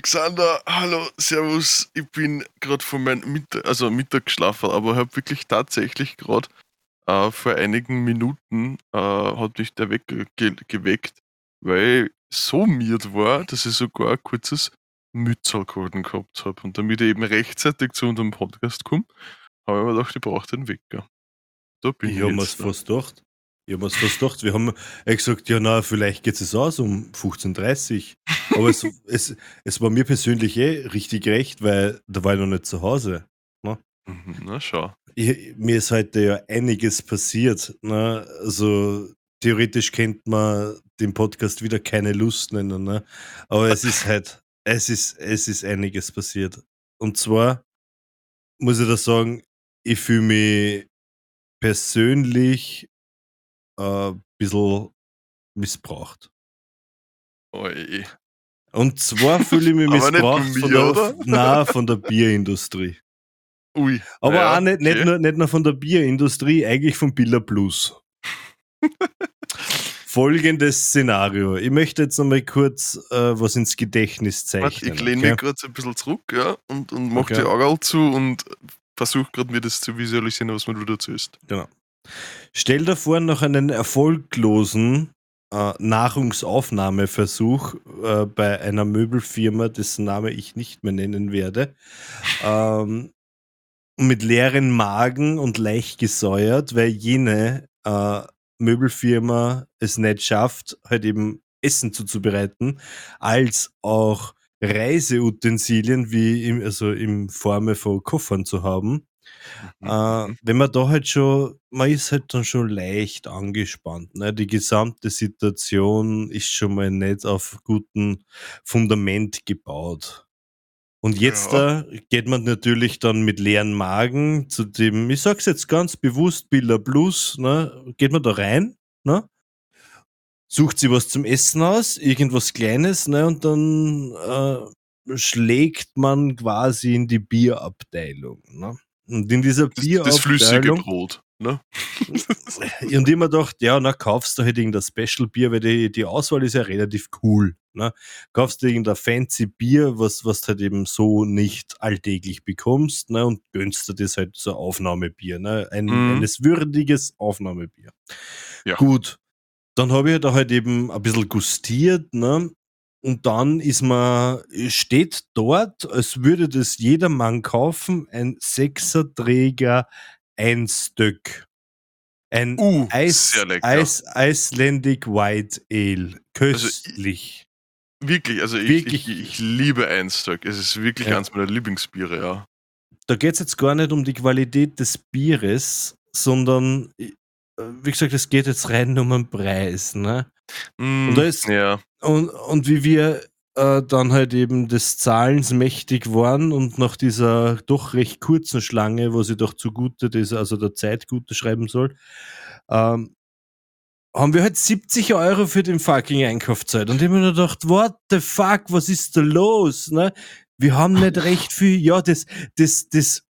Alexander, hallo, servus. Ich bin gerade von meinem Mittag, also Mittag geschlafen, aber habe wirklich tatsächlich gerade äh, vor einigen Minuten äh, hat mich der Wecker ge geweckt, weil ich so miert war, dass ich sogar ein kurzes Mützalkoden gehabt habe. Und damit ich eben rechtzeitig zu unserem Podcast komme, habe ich mir gedacht, ich brauche den Wecker. Da bin ich, ich habe mir fast gedacht. Ich habe mir fast gedacht, wir haben gesagt, ja, na, vielleicht geht es aus um 15.30 Uhr. Aber es, es, es war mir persönlich eh richtig recht, weil da war ich noch nicht zu Hause. Ne? Na, schau. Ich, mir ist heute ja einiges passiert. Ne? Also, theoretisch kennt man den Podcast wieder keine Lust nennen. Ne? Aber es ist halt, es ist, es ist einiges passiert. Und zwar muss ich da sagen, ich fühle mich persönlich äh, bisschen missbraucht. Oi. Und zwar fühle ich mich missbraucht mir, von, der, na, von der Bierindustrie. Ui. Aber ja, auch nicht, okay. nicht, nur, nicht nur von der Bierindustrie, eigentlich von Billa Plus. Folgendes Szenario. Ich möchte jetzt nochmal kurz äh, was ins Gedächtnis zeichnen. Warte, ich lehne okay? mich gerade ein bisschen zurück ja, und, und mache okay. die Augen zu und versuche gerade mir das zu visualisieren, was man dazu ist. Genau. Stell dir vor, nach einem erfolglosen äh, Nahrungsaufnahmeversuch äh, bei einer Möbelfirma, dessen Name ich nicht mehr nennen werde, ähm, mit leeren Magen und leicht gesäuert, weil jene äh, Möbelfirma es nicht schafft, halt eben Essen zuzubereiten, als auch Reiseutensilien wie im, also in Form von Koffern zu haben. Mhm. Äh, wenn man da halt schon, man ist halt dann schon leicht angespannt. Ne? Die gesamte Situation ist schon mal nicht auf gutem Fundament gebaut. Und jetzt ja. da geht man natürlich dann mit leeren Magen zu dem, ich sag's jetzt ganz bewusst, Billa Plus, ne? geht man da rein, ne? sucht sie was zum Essen aus, irgendwas Kleines, ne? und dann äh, schlägt man quasi in die Bierabteilung. Ne? Und in dieser das, Bier das flüssige Brot, ne? und immer gedacht, ja, na, kaufst du halt irgendein Special-Bier, weil die, die Auswahl ist ja relativ cool. Ne? Kaufst du irgendein fancy Bier, was, was du halt eben so nicht alltäglich bekommst, ne? Und gönnst du das halt so Aufnahmebier, ne? Ein mm. eines würdiges Aufnahmebier. Ja. Gut. Dann habe ich da halt eben ein bisschen gustiert, ne? Und dann ist man, steht dort, als würde das jedermann kaufen, ein Sechserträger ein Stück. Ein uh, Eis, Eis, Icelandic White Ale. Also Köstlich. Also, wirklich, also ich, wirklich. Ich, ich, liebe Einstock. Es ist wirklich ja. eines meiner Lieblingsbiere, ja. Da geht es jetzt gar nicht um die Qualität des Bieres, sondern äh, wie gesagt, es geht jetzt rein um den Preis. Ne? Mm, und, ist, ja. und, und wie wir äh, dann halt eben des Zahlens mächtig waren und nach dieser doch recht kurzen Schlange, wo sie doch zugute das, also der Zeit gute schreiben soll, ähm, haben wir halt 70 Euro für den fucking Einkauf Zeit. Und ich habe mir gedacht, what the fuck, was ist da los? Ne? Wir haben nicht recht viel, ja, das, das, das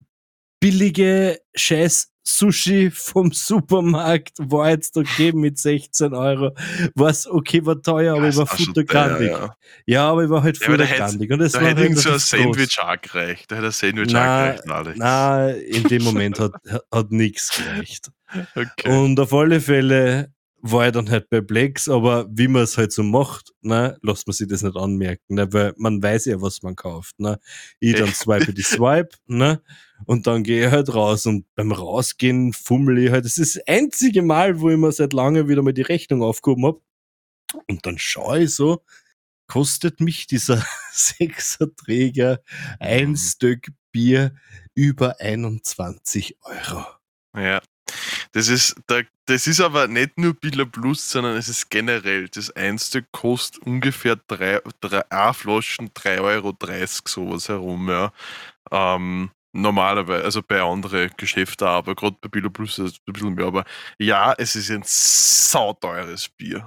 billige Scheiß Sushi vom Supermarkt war jetzt okay mit 16 Euro. Was okay, war teuer, aber ich war futtergrandig. Ja. ja, aber ich war halt futtergrandig. Ja, und es da war hätte halt so ein Sandwich auch gereicht. Da hätte ein Sandwich na, auch gereicht. Nein, in dem Moment hat, hat nichts gereicht. Okay. Und auf alle Fälle war ich dann halt perplex, aber wie man es halt so macht, ne, lässt man sich das nicht anmerken, ne, weil man weiß ja, was man kauft. Ne. Ich dann swipe die Swipe, ne, und dann gehe ich halt raus und beim Rausgehen fummel ich halt. Das ist das einzige Mal, wo ich mir seit langem wieder mal die Rechnung aufgehoben hab. Und dann schaue ich so, kostet mich dieser Sechserträger ein mhm. Stück Bier über 21 Euro. Ja. Das ist, das ist aber nicht nur Billa Plus, sondern es ist generell. Das Einste kostet ungefähr drei, drei, eine Flaschen 3,30 Euro sowas herum. Ja. Ähm, normalerweise, also bei anderen Geschäften, aber gerade bei Billa Plus ist es ein bisschen mehr. Aber ja, es ist ein sauteures Bier.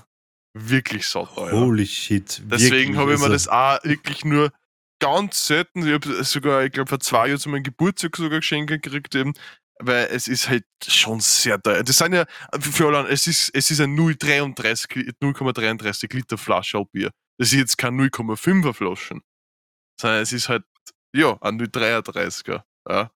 Wirklich sauteuer. Holy shit. Deswegen habe ich mir also das auch wirklich nur ganz selten, ich habe sogar, ich glaube, vor zwei Jahren zu meinem Geburtstag sogar geschenkt gekriegt, eben, weil es ist halt schon sehr teuer. Das sind ja, für alle, es ist, es ist ein 0,33 Liter Flasche Bier. Das ist jetzt kein 0,5er Flaschen, sondern es ist halt, ja, ein 0,33er. Ja.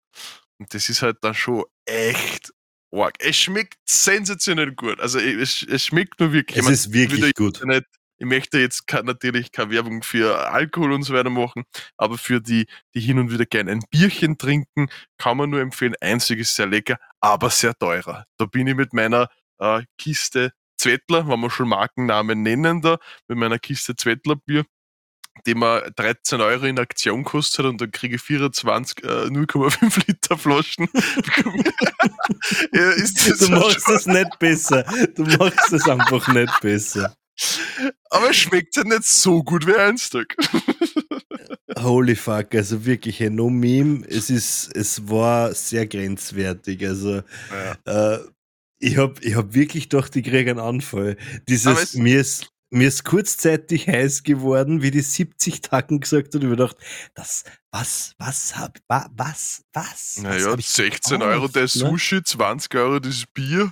Und das ist halt dann schon echt arg. Es schmeckt sensationell gut. Also es, es schmeckt nur wirklich. Es meine, ist wirklich gut. Nicht, ich möchte jetzt natürlich keine Werbung für Alkohol und so weiter machen, aber für die, die hin und wieder gerne ein Bierchen trinken, kann man nur empfehlen. Einzig ist sehr lecker, aber sehr teurer. Da bin ich mit meiner äh, Kiste Zwettler, wenn wir schon Markennamen nennen da, mit meiner Kiste Zwettler Bier, die mir 13 Euro in Aktion kostet und dann kriege ich 24 äh, 0,5 Liter Flaschen. ja, du machst es nicht besser. Du machst es einfach nicht besser. Aber es schmeckt ja nicht so gut wie ein Stück. Holy fuck, also wirklich ein No Meme. Es ist, es war sehr grenzwertig. Also ja. äh, ich habe ich hab wirklich doch die kriege einen Anfall. Dieses, mir ist, mir ist kurzzeitig heiß geworden, wie die 70 Tacken gesagt hat. Und ich gedacht, das, was, was hab, was, was? Naja, was 16 Euro der ne? Sushi, 20 Euro das Bier.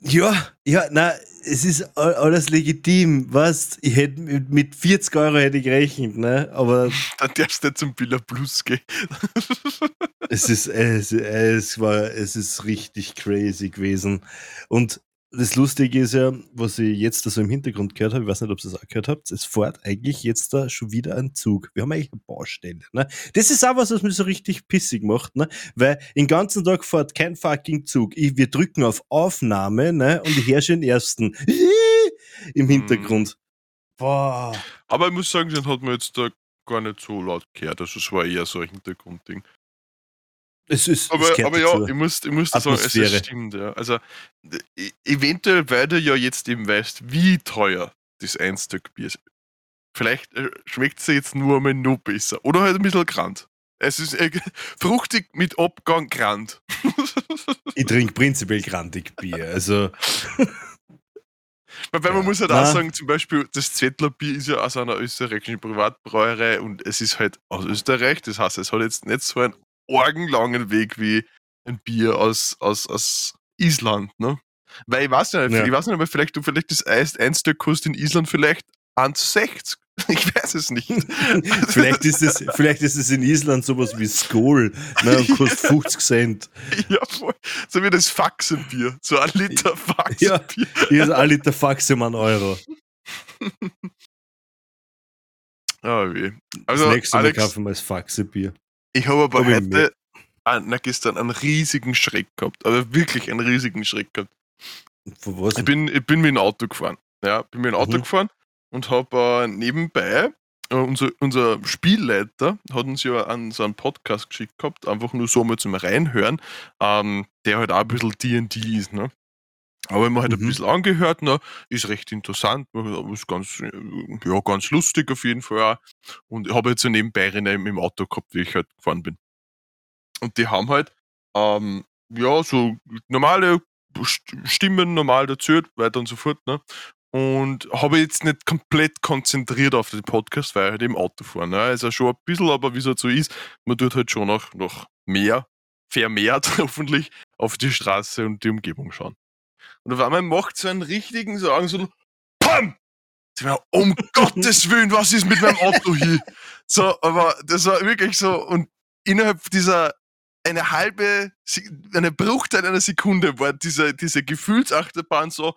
Ja, ja, na, es ist alles legitim, was? Ich hätte mit 40 Euro hätte ich gerechnet, ne? Aber. Dann darfst du nicht zum Billa Plus gehen. es ist, es, es war, es ist richtig crazy gewesen. Und das Lustige ist ja, was ich jetzt da so im Hintergrund gehört habe, ich weiß nicht, ob ihr das auch gehört habt, es fährt eigentlich jetzt da schon wieder ein Zug. Wir haben eigentlich eine Baustelle. Ne? Das ist auch was, was mich so richtig pissig macht, ne? weil den ganzen Tag fährt kein fucking Zug. Ich, wir drücken auf Aufnahme ne? und ich höre schon den ersten im Hintergrund. Boah. Aber ich muss sagen, den hat man jetzt da gar nicht so laut gehört. Also es war eher so ein Hintergrundding. Es ist, aber, aber ja, ich muss, ich muss sagen, es ist stimmt, ja. Also, eventuell, weil du ja jetzt eben weißt, wie teuer das ein Stück Bier ist. Vielleicht äh, schmeckt es jetzt nur einmal noch besser. Oder halt ein bisschen grand. Es ist äh, fruchtig mit Abgang grand. ich trinke prinzipiell grandig Bier. Also. Weil man ja. muss halt auch sagen, zum Beispiel, das Zettler Bier ist ja aus einer österreichischen Privatbrauerei und es ist halt aus Österreich. Das heißt, es hat jetzt nicht so einen orgenlangen Weg wie ein Bier aus, aus, aus Island, ne? Weil ich weiß nicht, ja. ich weiß nicht, aber vielleicht, du vielleicht das Eis ein Stück kostet in Island vielleicht 1,60. Ich weiß es nicht. vielleicht, ist es, vielleicht ist es in Island sowas wie Skoll ne, und kostet 50 Cent. Ja, voll. So wie das Faxenbier. So ein Liter Faxenbier. Ja, ein Liter Faxe einen Euro. Ah, wie. Also, das nächste Mal kaufen wir das Faxebier. Ich habe aber hab heute, ah, na, gestern einen riesigen Schreck gehabt. Aber wirklich einen riesigen Schreck gehabt. Von was? Ich bin, ich bin mit dem Auto gefahren. Ja, bin mit dem Auto mhm. gefahren und habe äh, nebenbei äh, unser, unser Spielleiter hat uns ja an so einen Podcast geschickt gehabt, einfach nur so mal zum Reinhören, ähm, der halt auch ein bisschen DD ist. Ne? Aber wenn man halt mhm. ein bisschen angehört, ne, ist recht interessant, ist ganz, ja, ganz lustig auf jeden Fall auch. Und ich habe jetzt so nebenbei im, im Auto gehabt, wie ich halt gefahren bin. Und die haben halt, ähm, ja, so normale Stimmen normal dazu, weiter und so fort, ne? Und habe jetzt nicht komplett konzentriert auf den Podcast, weil ich halt im Auto fahre. Ne? Also schon ein bisschen, aber wie es halt so ist, man tut halt schon noch, noch mehr, vermehrt hoffentlich, auf die Straße und die Umgebung schauen. Und auf einmal macht so einen richtigen Sagen so, PAM! Um Gottes Willen, was ist mit meinem Auto hier? So, aber das war wirklich so, und innerhalb dieser eine halbe, eine Bruchteil einer Sekunde war diese, diese Gefühlsachterbahn so,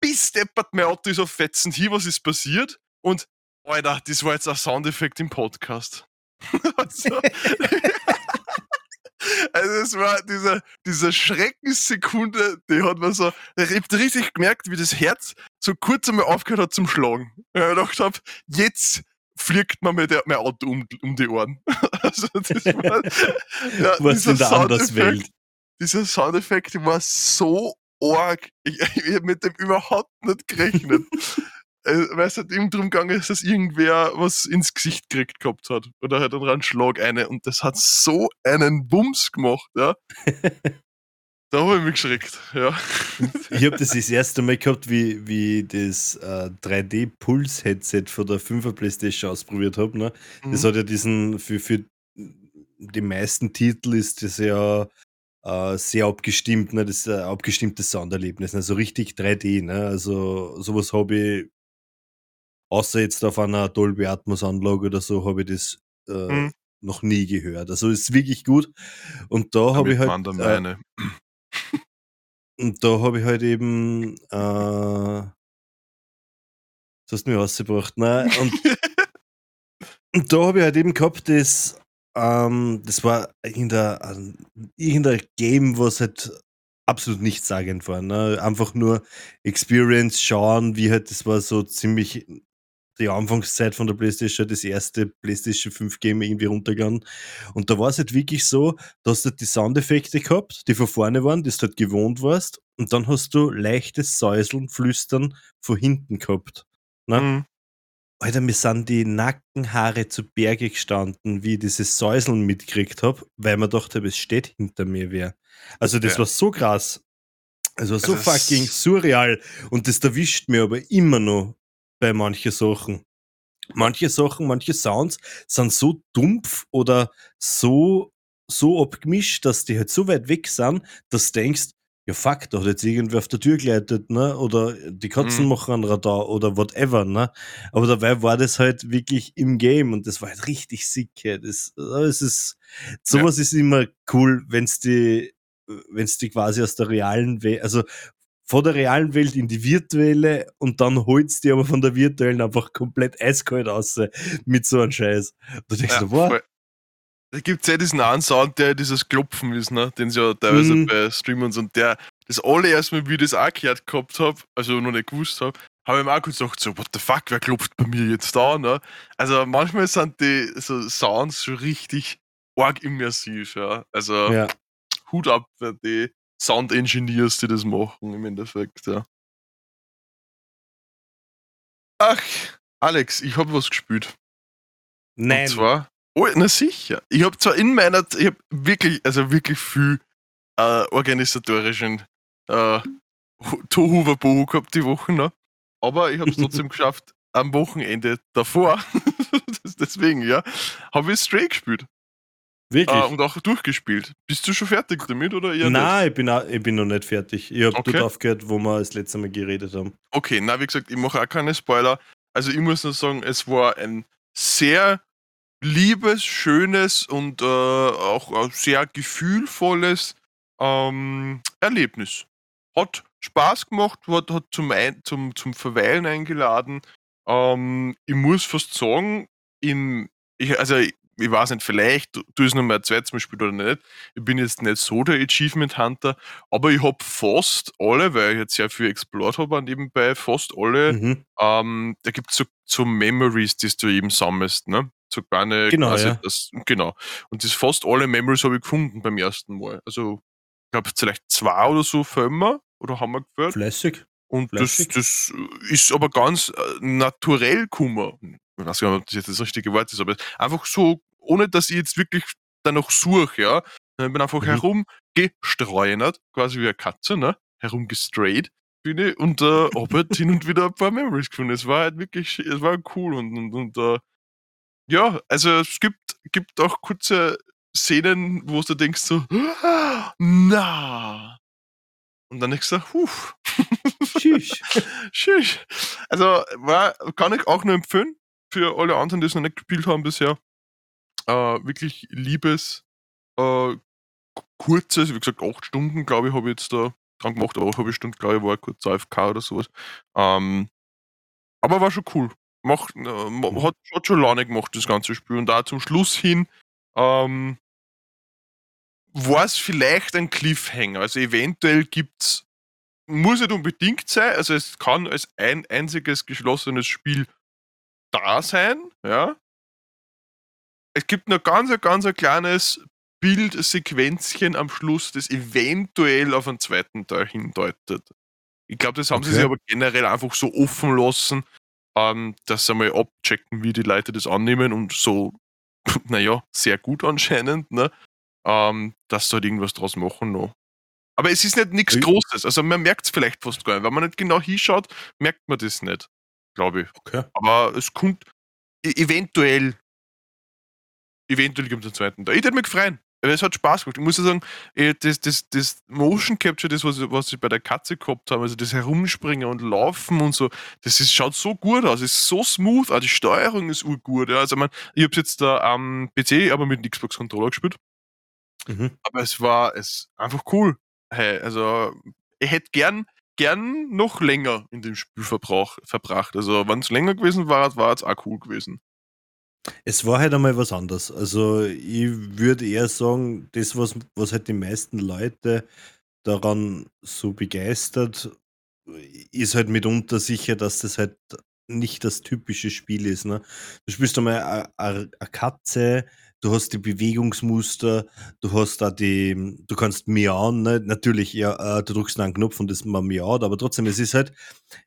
bis deppert mein Auto ist auf Fetzen hier, was ist passiert? Und, Alter, das war jetzt ein Soundeffekt im Podcast. also, also es war diese, diese Schreckenssekunde, die hat man so, ich hab richtig gemerkt, wie das Herz so kurz einmal aufgehört hat zum Schlagen. Ich gedacht habe, jetzt fliegt man mir mein Auto um, um die Ohren. also das war, ja, Was in der Anderswelt. Dieser Soundeffekt war so arg. Ich, ich habe mit dem überhaupt nicht gerechnet. Weil es halt eben darum gegangen ist, dass irgendwer was ins Gesicht gekriegt gehabt hat. Oder halt einen Schlag eine. Und das hat so einen Bums gemacht, ja. da habe ich mich geschreckt, ja. ich habe das das erste Mal gehabt, wie, wie das äh, 3D-Puls-Headset von der 5er Playstation ausprobiert habe. Ne? Mhm. Das hat ja diesen, für, für die meisten Titel ist das ja äh, sehr abgestimmt, ne? das ist ein abgestimmtes Sounderlebnis, ne? so richtig 3D. Ne? Also sowas habe ich Außer jetzt auf einer Dolby Atmos Anlage oder so habe ich das äh, mhm. noch nie gehört. Also ist wirklich gut. Und da habe ich halt. Äh, und da habe ich halt eben. Äh, das hast du mir rausgebracht. Nein, und, und da habe ich halt eben gehabt, das, ähm, das war irgendein, irgendein Game, was halt absolut nichtssagend war. Ne? Einfach nur Experience schauen, wie halt, das war so ziemlich die Anfangszeit von der PlayStation, das erste PlayStation 5 Game irgendwie runtergegangen. Und da war es halt wirklich so, da hast du halt die Soundeffekte gehabt, die von vorne waren, die du halt gewohnt warst. Und dann hast du leichtes Säuseln, Flüstern von hinten gehabt. Ne? Mhm. Alter, mir sind die Nackenhaare zu Berge gestanden, wie ich dieses Säuseln mitgekriegt habe, weil man dachte, es steht hinter mir wer. Also das ja. war so krass. Also so also fucking surreal. Und das erwischt mir aber immer noch bei manchen Sachen. Manche Sachen, manche Sounds sind so dumpf oder so, so abgemischt, dass die halt so weit weg sind, dass du denkst, ja fuck, da hat jetzt irgendwer auf der Tür geleitet, ne? Oder die Katzen mhm. machen ein Radar oder whatever, ne? Aber dabei war das halt wirklich im Game und das war halt richtig sick. Das, das ist, sowas ja. ist immer cool, wenn's die, wenn's die quasi aus der realen Welt, also von der realen Welt in die virtuelle und dann holst die aber von der virtuellen einfach komplett eiskalt aus mit so einem Scheiß. Du denkst ja, du, boah, da gibt es ja diesen einen Sound, der dieses Klopfen ist, ne? den sie ja teilweise mm. bei Streamers und der, das allererste Mal, wie ich das auch gehört gehabt habe, also noch nicht gewusst habe, habe ich mir auch kurz gedacht, so, what the fuck, wer klopft bei mir jetzt da? Ne? Also manchmal sind die so Sounds schon richtig arg immersiv, ja. Also ja. Hut ab für die Sound Engineers, die das machen im Endeffekt, ja. Ach, Alex, ich habe was gespielt. Nein. Und zwar Oh, na sicher. Ich habe zwar in meiner, ich habe wirklich, also wirklich viel äh, organisatorischen äh, Tohu gehabt die Woche noch. Aber ich habe es trotzdem geschafft, am Wochenende davor, deswegen, ja, habe ich Stray gespielt. Wirklich? Äh, und auch durchgespielt. Bist du schon fertig damit oder eher Nein, ich bin, auch, ich bin noch nicht fertig. Ich habe okay. dort aufgehört, wo wir das letzte Mal geredet haben. Okay, na wie gesagt, ich mache auch keine Spoiler. Also ich muss nur sagen, es war ein sehr liebes, schönes und äh, auch sehr gefühlvolles ähm, Erlebnis. Hat Spaß gemacht, hat, hat zum, Ein zum, zum Verweilen eingeladen. Ähm, ich muss fast sagen, im, ich, also ich, ich weiß nicht, vielleicht du es nochmal ein zweites Mal spielen oder nicht. Ich bin jetzt nicht so der Achievement Hunter, aber ich habe fast alle, weil ich jetzt sehr viel explored habe nebenbei, fast alle, mhm. ähm, da gibt es so, so Memories, die du eben sammelst, ne? so kleine, genau, quasi ja. das, genau. Und das fast alle Memories habe ich gefunden beim ersten Mal. Also, ich glaube, vielleicht zwei oder so Filme oder haben wir geführt. Flässig. Und. Das, das ist aber ganz äh, naturell Kummer. Ich weiß gar nicht, ob das jetzt das richtige Wort ist, aber einfach so, ohne dass ich jetzt wirklich danach suche, ja. Ich bin einfach mhm. herumgestreunert, quasi wie eine Katze, ne? Herumgestrayt bin ich und äh, habe halt hin und wieder ein paar Memories gefunden. Es war halt wirklich, es war cool und, und, und äh, ja, also es gibt, gibt auch kurze Szenen, wo du denkst so, na. Und dann denkst du, huh. Tschüss. Tschüss. Also war, kann ich auch nur empfehlen für alle anderen, die es noch nicht gespielt haben bisher. Äh, wirklich liebes, äh, kurzes, wie gesagt, acht Stunden, glaube ich, habe ich jetzt da dran gemacht, aber habe ich Stunden, glaube ich, war kurz AFK oder sowas. Ähm, aber war schon cool macht, äh, hat, hat schon Laune gemacht, das ganze Spiel. Und da zum Schluss hin ähm, war es vielleicht ein Cliffhanger. Also eventuell gibt es, muss nicht unbedingt sein, also es kann als ein einziges geschlossenes Spiel da sein, ja. Es gibt nur ganz, ganz ein kleines Bildsequenzchen am Schluss, das eventuell auf einen zweiten Teil hindeutet. Ich glaube, das haben okay. sie sich aber generell einfach so offen lassen, ähm, dass sie mal abchecken, wie die Leute das annehmen und so, naja, sehr gut anscheinend, ne? Ähm, dass sie halt irgendwas draus machen noch. Aber es ist nicht nichts Großes. Also man merkt es vielleicht fast gar nicht. Wenn man nicht genau hinschaut, merkt man das nicht, glaube ich. Okay. Aber es kommt e-, eventuell, eventuell gibt es einen zweiten da. Ich hätte mich gefreut. es hat Spaß gemacht. Ich muss ja sagen, äh, das, das, das Motion Capture, das, was, was ich bei der Katze gehabt habe, also das Herumspringen und Laufen und so, das ist, schaut so gut aus, ist so smooth, auch die Steuerung ist urgut. Ja. Also, ich, mein, ich habe jetzt da am PC, aber mit dem Xbox-Controller gespielt. Mhm. Aber es war es einfach cool. Hey, also, ich hätte gern, gern noch länger in dem Spiel verbracht. Also, wenn es länger gewesen war, war es auch cool gewesen. Es war halt einmal was anderes. Also ich würde eher sagen, das, was, was halt die meisten Leute daran so begeistert, ist halt mitunter sicher, dass das halt nicht das typische Spiel ist. Ne? Du spielst einmal eine Katze, du hast die Bewegungsmuster, du hast da die, du kannst miauen, ne? natürlich, ja, äh, du drückst einen Knopf und das man miaut, aber trotzdem, es ist halt,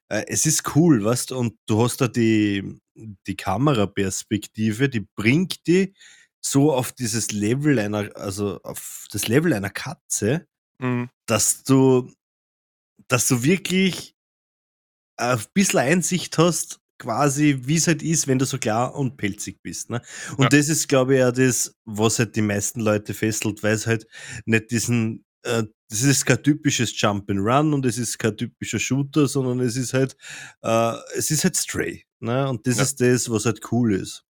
äh, es ist cool, weißt du, und du hast da die, die Kameraperspektive, die bringt die so auf dieses Level einer, also auf das Level einer Katze, mhm. dass du, dass du wirklich ein bisschen Einsicht hast, quasi, wie es halt ist, wenn du so klar und pelzig bist. Ne? Und ja. das ist, glaube ich, ja das, was halt die meisten Leute fesselt, weil es halt nicht diesen, äh, das ist kein typisches Jump and Run und es ist kein typischer Shooter, sondern es ist halt, äh, es ist halt Stray. Ne? Und das ja. ist das, was halt cool ist.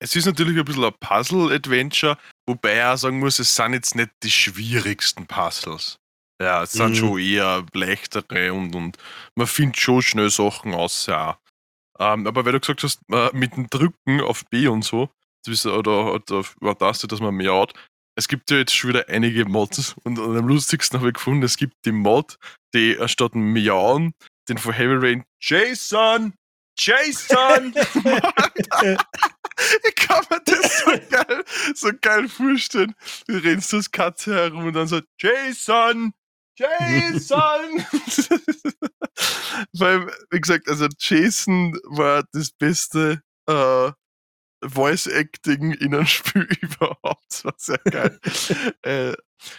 Es ist natürlich ein bisschen ein Puzzle-Adventure, wobei ich auch sagen muss, es sind jetzt nicht die schwierigsten Puzzles. Ja, es sind mhm. schon eher leichtere und, und man findet schon schnell Sachen aus. Ja. Ähm, aber weil du gesagt hast, äh, mit dem Drücken auf B und so, oder, oder auf Taste, dass man mehr hat, es gibt ja jetzt schon wieder einige Mods und, am lustigsten habe ich gefunden, es gibt die Mod, die statt Miauen den von Heavy Rain Jason, Jason! Ich kann mir das so geil, so geil vorstellen. Du rennst das Katze herum und dann so Jason, Jason! Weil, wie gesagt, also Jason war das beste äh, Voice Acting in einem Spiel überhaupt. Das war sehr geil. äh,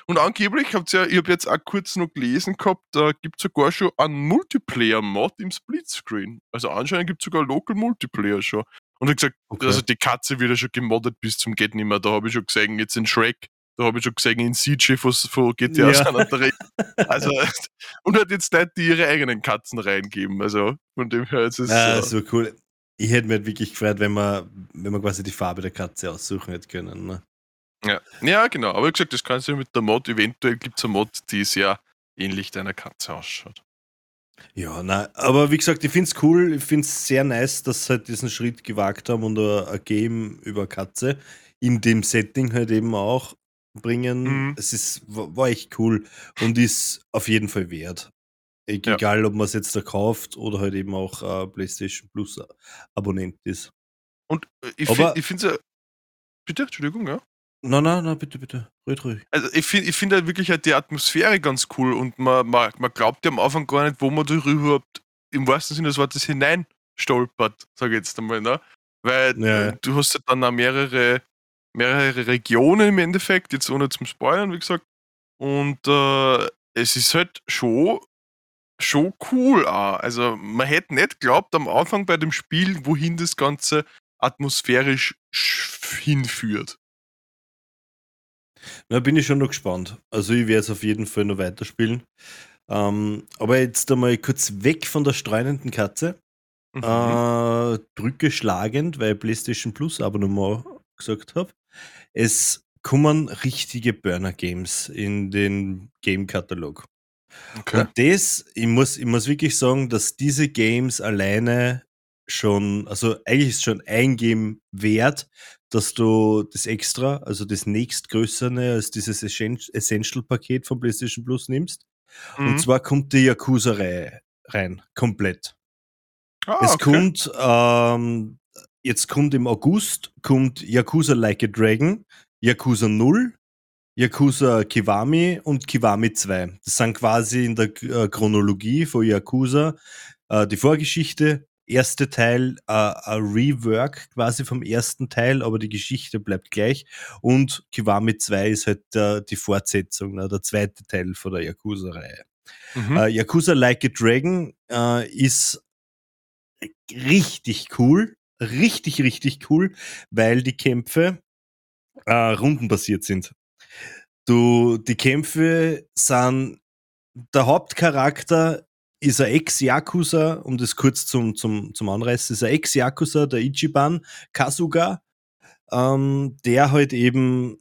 und angeblich habt ihr ja, ich habe jetzt auch kurz noch gelesen gehabt, da gibt es sogar schon einen Multiplayer-Mod im Splitscreen. Also anscheinend gibt es sogar Local Multiplayer schon. Und ich gesagt, okay. also die Katze wird ja schon gemoddet bis zum Geht nimmer. Da habe ich schon gesehen, jetzt in Shrek da habe ich schon gesehen, in CJ von, von GTA ja. San Andreas. Also, und hat jetzt Leute, die ihre eigenen Katzen reingeben. Also, von dem her ist es. Ja, so cool. Ich hätte mir halt wirklich gefreut, wenn man, wenn man quasi die Farbe der Katze aussuchen hätte können. Ne? Ja. ja, genau. Aber wie gesagt, das kannst du mit der Mod, eventuell gibt es eine Mod, die sehr ähnlich deiner Katze ausschaut. Ja, nein, aber wie gesagt, ich finde es cool, ich finde es sehr nice, dass sie halt diesen Schritt gewagt haben und ein Game über Katze in dem Setting halt eben auch bringen. Mhm. Es ist, war echt cool und ist auf jeden Fall wert. E ja. Egal, ob man es jetzt da kauft oder halt eben auch äh, PlayStation Plus Abonnent ist. Und äh, ich finde es ja. Bitte, Entschuldigung, ja? Nein, nein, nein, bitte, bitte. Red ruhig. Also ich finde ich find halt wirklich halt die Atmosphäre ganz cool und man, man, man glaubt ja am Anfang gar nicht, wo man darüber überhaupt im wahrsten Sinne des Wortes hinein stolpert, sage ich jetzt einmal, ne? Weil ja. du hast ja dann auch mehrere mehrere Regionen im Endeffekt, jetzt ohne zum Spoilern, wie gesagt. Und äh, es ist halt schon, schon cool auch. Also man hätte nicht geglaubt am Anfang bei dem Spiel, wohin das Ganze atmosphärisch hinführt. Da bin ich schon noch gespannt. Also ich werde es auf jeden Fall noch weiterspielen. Ähm, aber jetzt einmal kurz weg von der streunenden Katze. Mhm. Äh, Brücke schlagend, weil PlayStation Plus Abonnement gesagt habe. Es kommen richtige Burner-Games in den Game-Katalog. Okay. Und das, ich muss, ich muss wirklich sagen, dass diese Games alleine schon, also eigentlich ist schon ein Game wert, dass du das extra, also das nächstgrößere als dieses Essential-Paket von PlayStation Plus nimmst. Mhm. Und zwar kommt die Yakuza-Reihe rein, komplett. Ah, es okay. kommt ähm, Jetzt kommt im August kommt Yakuza Like a Dragon, Yakuza 0, Yakuza Kiwami und Kiwami 2. Das sind quasi in der äh, Chronologie von Yakuza äh, die Vorgeschichte. Erste Teil äh, ein Rework quasi vom ersten Teil, aber die Geschichte bleibt gleich. Und Kiwami 2 ist halt äh, die Fortsetzung, ne, der zweite Teil von der Yakuza-Reihe. Mhm. Äh, Yakuza Like a Dragon äh, ist richtig cool richtig, richtig cool, weil die Kämpfe äh, rundenbasiert sind. Du, die Kämpfe sind der Hauptcharakter ist ein Ex-Yakuza, um das kurz zum, zum, zum Anreißen, ist ein Ex-Yakuza, der Ichiban Kasuga, ähm, der halt eben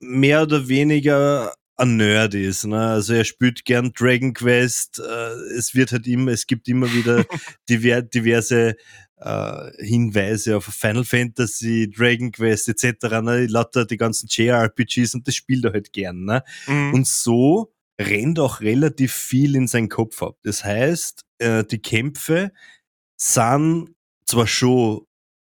mehr oder weniger ein Nerd ist. Ne? Also er spielt gern Dragon Quest. Äh, es wird halt immer, es gibt immer wieder diver diverse äh, Hinweise auf Final Fantasy, Dragon Quest etc. Ne? Lauter die ganzen JRPGs und das spielt er halt gern. Ne? Mhm. Und so rennt auch relativ viel in seinen Kopf ab. Das heißt, äh, die Kämpfe sind zwar schon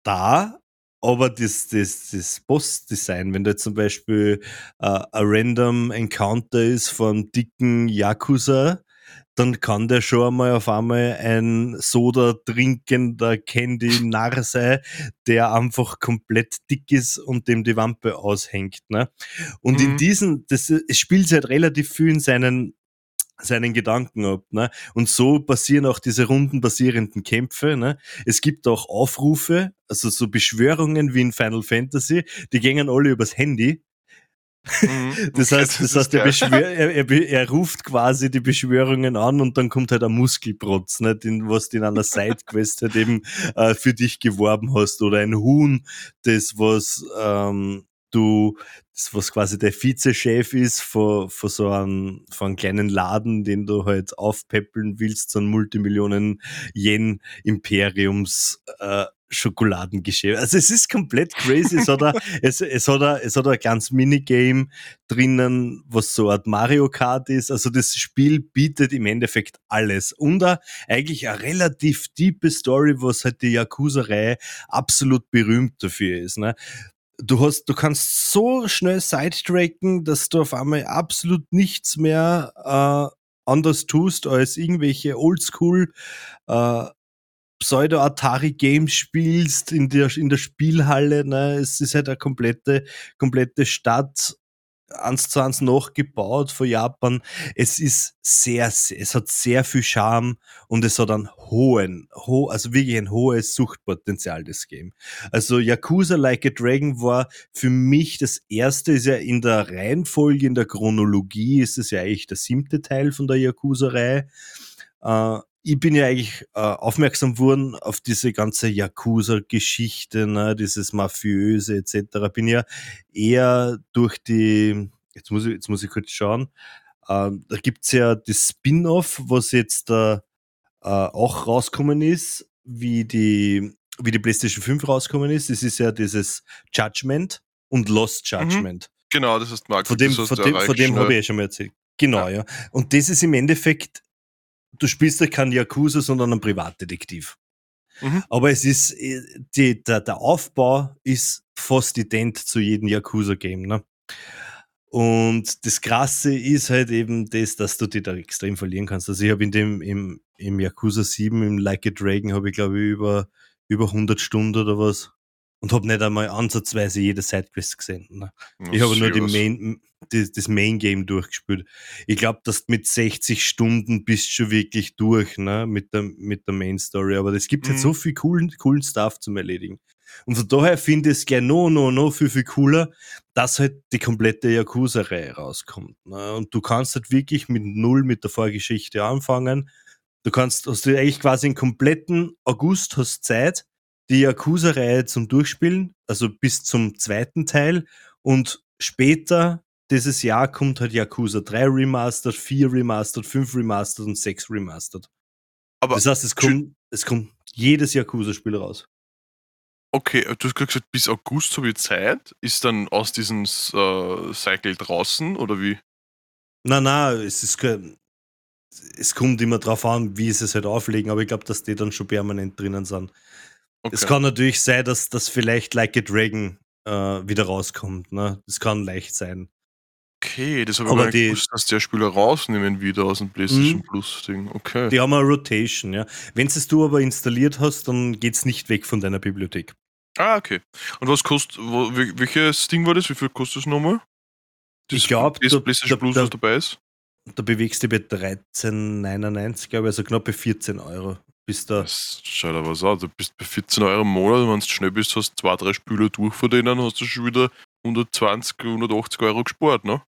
da, aber das, das, das Boss-Design, wenn da zum Beispiel äh, ein random Encounter ist von dicken Yakuza, dann kann der schon einmal auf einmal ein Soda trinkender Candy Narr sein, der einfach komplett dick ist und dem die Wampe aushängt. Ne? Und mhm. in diesen, das, es spielt halt relativ viel in seinen seinen Gedanken ab. Ne? Und so passieren auch diese rundenbasierenden Kämpfe. Ne? Es gibt auch Aufrufe, also so Beschwörungen wie in Final Fantasy, die gingen alle übers Handy. Mhm. Das heißt, das heißt er, er, er, er, ruft quasi die Beschwörungen an und dann kommt halt ein Muskelprotz, ne, den, was du in einer Sidequest halt eben äh, für dich geworben hast oder ein Huhn, das was ähm, du, das was quasi der Vizechef ist von, von so einem, von einem kleinen Laden, den du halt aufpäppeln willst, so ein Multimillionen Yen Imperiums äh, Schokoladengeschäft. Also es ist komplett crazy. Es hat, ein, es, es, hat ein, es hat ein ganz Minigame drinnen, was so eine Mario Kart ist. Also das Spiel bietet im Endeffekt alles. Und a, eigentlich eine relativ tiefe Story, was halt die Yakuza-Reihe absolut berühmt dafür ist. Ne? Du, hast, du kannst so schnell sidetracken, dass du auf einmal absolut nichts mehr äh, anders tust als irgendwelche Oldschool äh, Pseudo-Atari-Games spielst in der, in der Spielhalle. Ne? Es ist halt eine komplette, komplette Stadt eins zu eins nachgebaut von Japan. Es ist sehr, es hat sehr viel Charme und es hat einen hohen, ho, also wirklich ein hohes Suchtpotenzial, das Game. Also Yakuza Like a Dragon war für mich das erste, ist ja in der Reihenfolge, in der Chronologie ist es ja eigentlich der siebte Teil von der Yakuza-Reihe. Äh, ich bin ja eigentlich äh, aufmerksam worden auf diese ganze Yakuza-Geschichte, ne, dieses Mafiöse etc. Bin ja eher durch die, jetzt muss ich, jetzt muss ich kurz schauen, äh, da gibt's ja das Spin-off, was jetzt äh, äh, auch rauskommen ist, wie die, wie die PlayStation 5 rauskommen ist. Das ist ja dieses Judgment und Lost mhm. Judgment. Mhm. Genau, das ist Mark. Von dem, von dem, von dem habe ich ja schon mal erzählt. Genau, ja. ja. Und das ist im Endeffekt du spielst ja keinen Yakuza, sondern einen Privatdetektiv. Mhm. Aber es ist, äh, die, der, der Aufbau ist fast ident zu jedem Yakuza-Game. Ne? Und das Krasse ist halt eben das, dass du dich da extrem verlieren kannst. Also ich habe in dem, im, im Yakuza 7, im Like a Dragon, habe ich glaube ich über, über 100 Stunden oder was und habe nicht einmal ansatzweise jede Sidequest gesehen. Ne? ich habe nur die Main, die, das Main Game durchgespielt. Ich glaube, dass mit 60 Stunden bist du schon wirklich durch ne? mit, der, mit der Main Story. Aber es gibt halt mhm. halt so viel coolen, coolen Stuff zum Erledigen. Und von daher finde ich es gleich noch, noch, noch viel, viel cooler, dass halt die komplette Yakuza-Reihe rauskommt. Ne? Und du kannst halt wirklich mit Null mit der Vorgeschichte anfangen. Du kannst, hast du eigentlich quasi einen kompletten August hast Zeit, die Yakuza-Reihe zum Durchspielen, also bis zum zweiten Teil. Und später dieses Jahr kommt halt Yakuza 3 Remastered, 4 Remastered, 5 Remastered und 6 Remastered. Aber das heißt, es kommt, es kommt jedes Yakuza-Spiel raus. Okay, du hast gesagt, bis August habe ich Zeit. Ist dann aus diesem äh, Cycle draußen oder wie? Nein, nein, es ist es kommt immer drauf an, wie sie es halt auflegen, aber ich glaube, dass die dann schon permanent drinnen sind. Okay. Es kann natürlich sein, dass das vielleicht Like a Dragon äh, wieder rauskommt. Ne? Das kann leicht sein. Okay, das habe ich aber die, gewusst, dass der Spieler rausnehmen wieder aus dem PlayStation mhm. Plus Ding. Okay. Die haben eine Rotation, ja. Wenn es du aber installiert hast, dann geht es nicht weg von deiner Bibliothek. Ah, okay. Und was kostet, welches Ding war das? Wie viel kostet es nochmal? Das ich glaube, das PlayStation Plus, was dabei ist? Da bewegst du bei 13,99, glaube ich, also knappe 14 Euro. Bis da. Das schaut aber so aus. Du bist bei 14 Euro im Monat, wenn du schnell bist, hast zwei, drei Spüler durch von denen, hast du schon wieder 120, 180 Euro gespart, ne?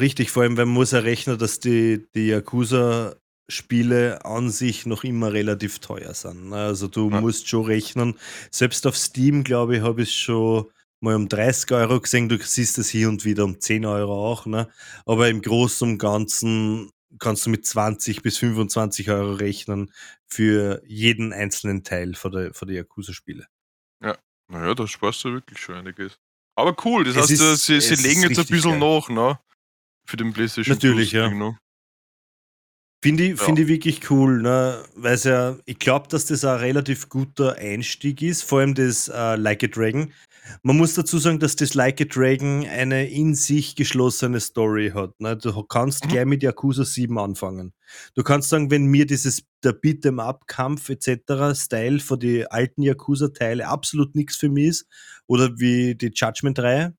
Richtig, vor allem, wenn man muss ja rechnen, dass die, die Yakuza-Spiele an sich noch immer relativ teuer sind. ne? Also du Ja. musst schon rechnen. Selbst auf Steam, glaube ich, habe ich schon mal um 30 Euro gesehen. Du siehst es hier und wieder um 10 Euro auch. Ne? Aber im Großen und Ganzen kannst du mit 20 bis 25 Euro rechnen für jeden einzelnen Teil von der, von der Yakuza-Spiele. Naja, da sparst du wirklich schon einiges. Aber cool, das Es heißt, ist- äh, sie, sie legen jetzt ein bisschen geil. nach, ne? Für den PlayStation Natürlich, Plus ja. Ne? Finde ich, Ja. find ich wirklich cool, ne? weil ja, ich glaube, dass das ein relativ guter Einstieg ist, vor allem das äh, Like a Dragon. Man muss dazu sagen, dass das Like a Dragon eine in sich geschlossene Story hat. Ne? Du kannst Mhm. gleich mit Yakuza 7 anfangen. Du kannst sagen, wenn mir dieses der Beat'em Up Kampf etc. Style von die alten Yakuza Teile absolut nichts für mich ist oder wie die Judgment Reihe,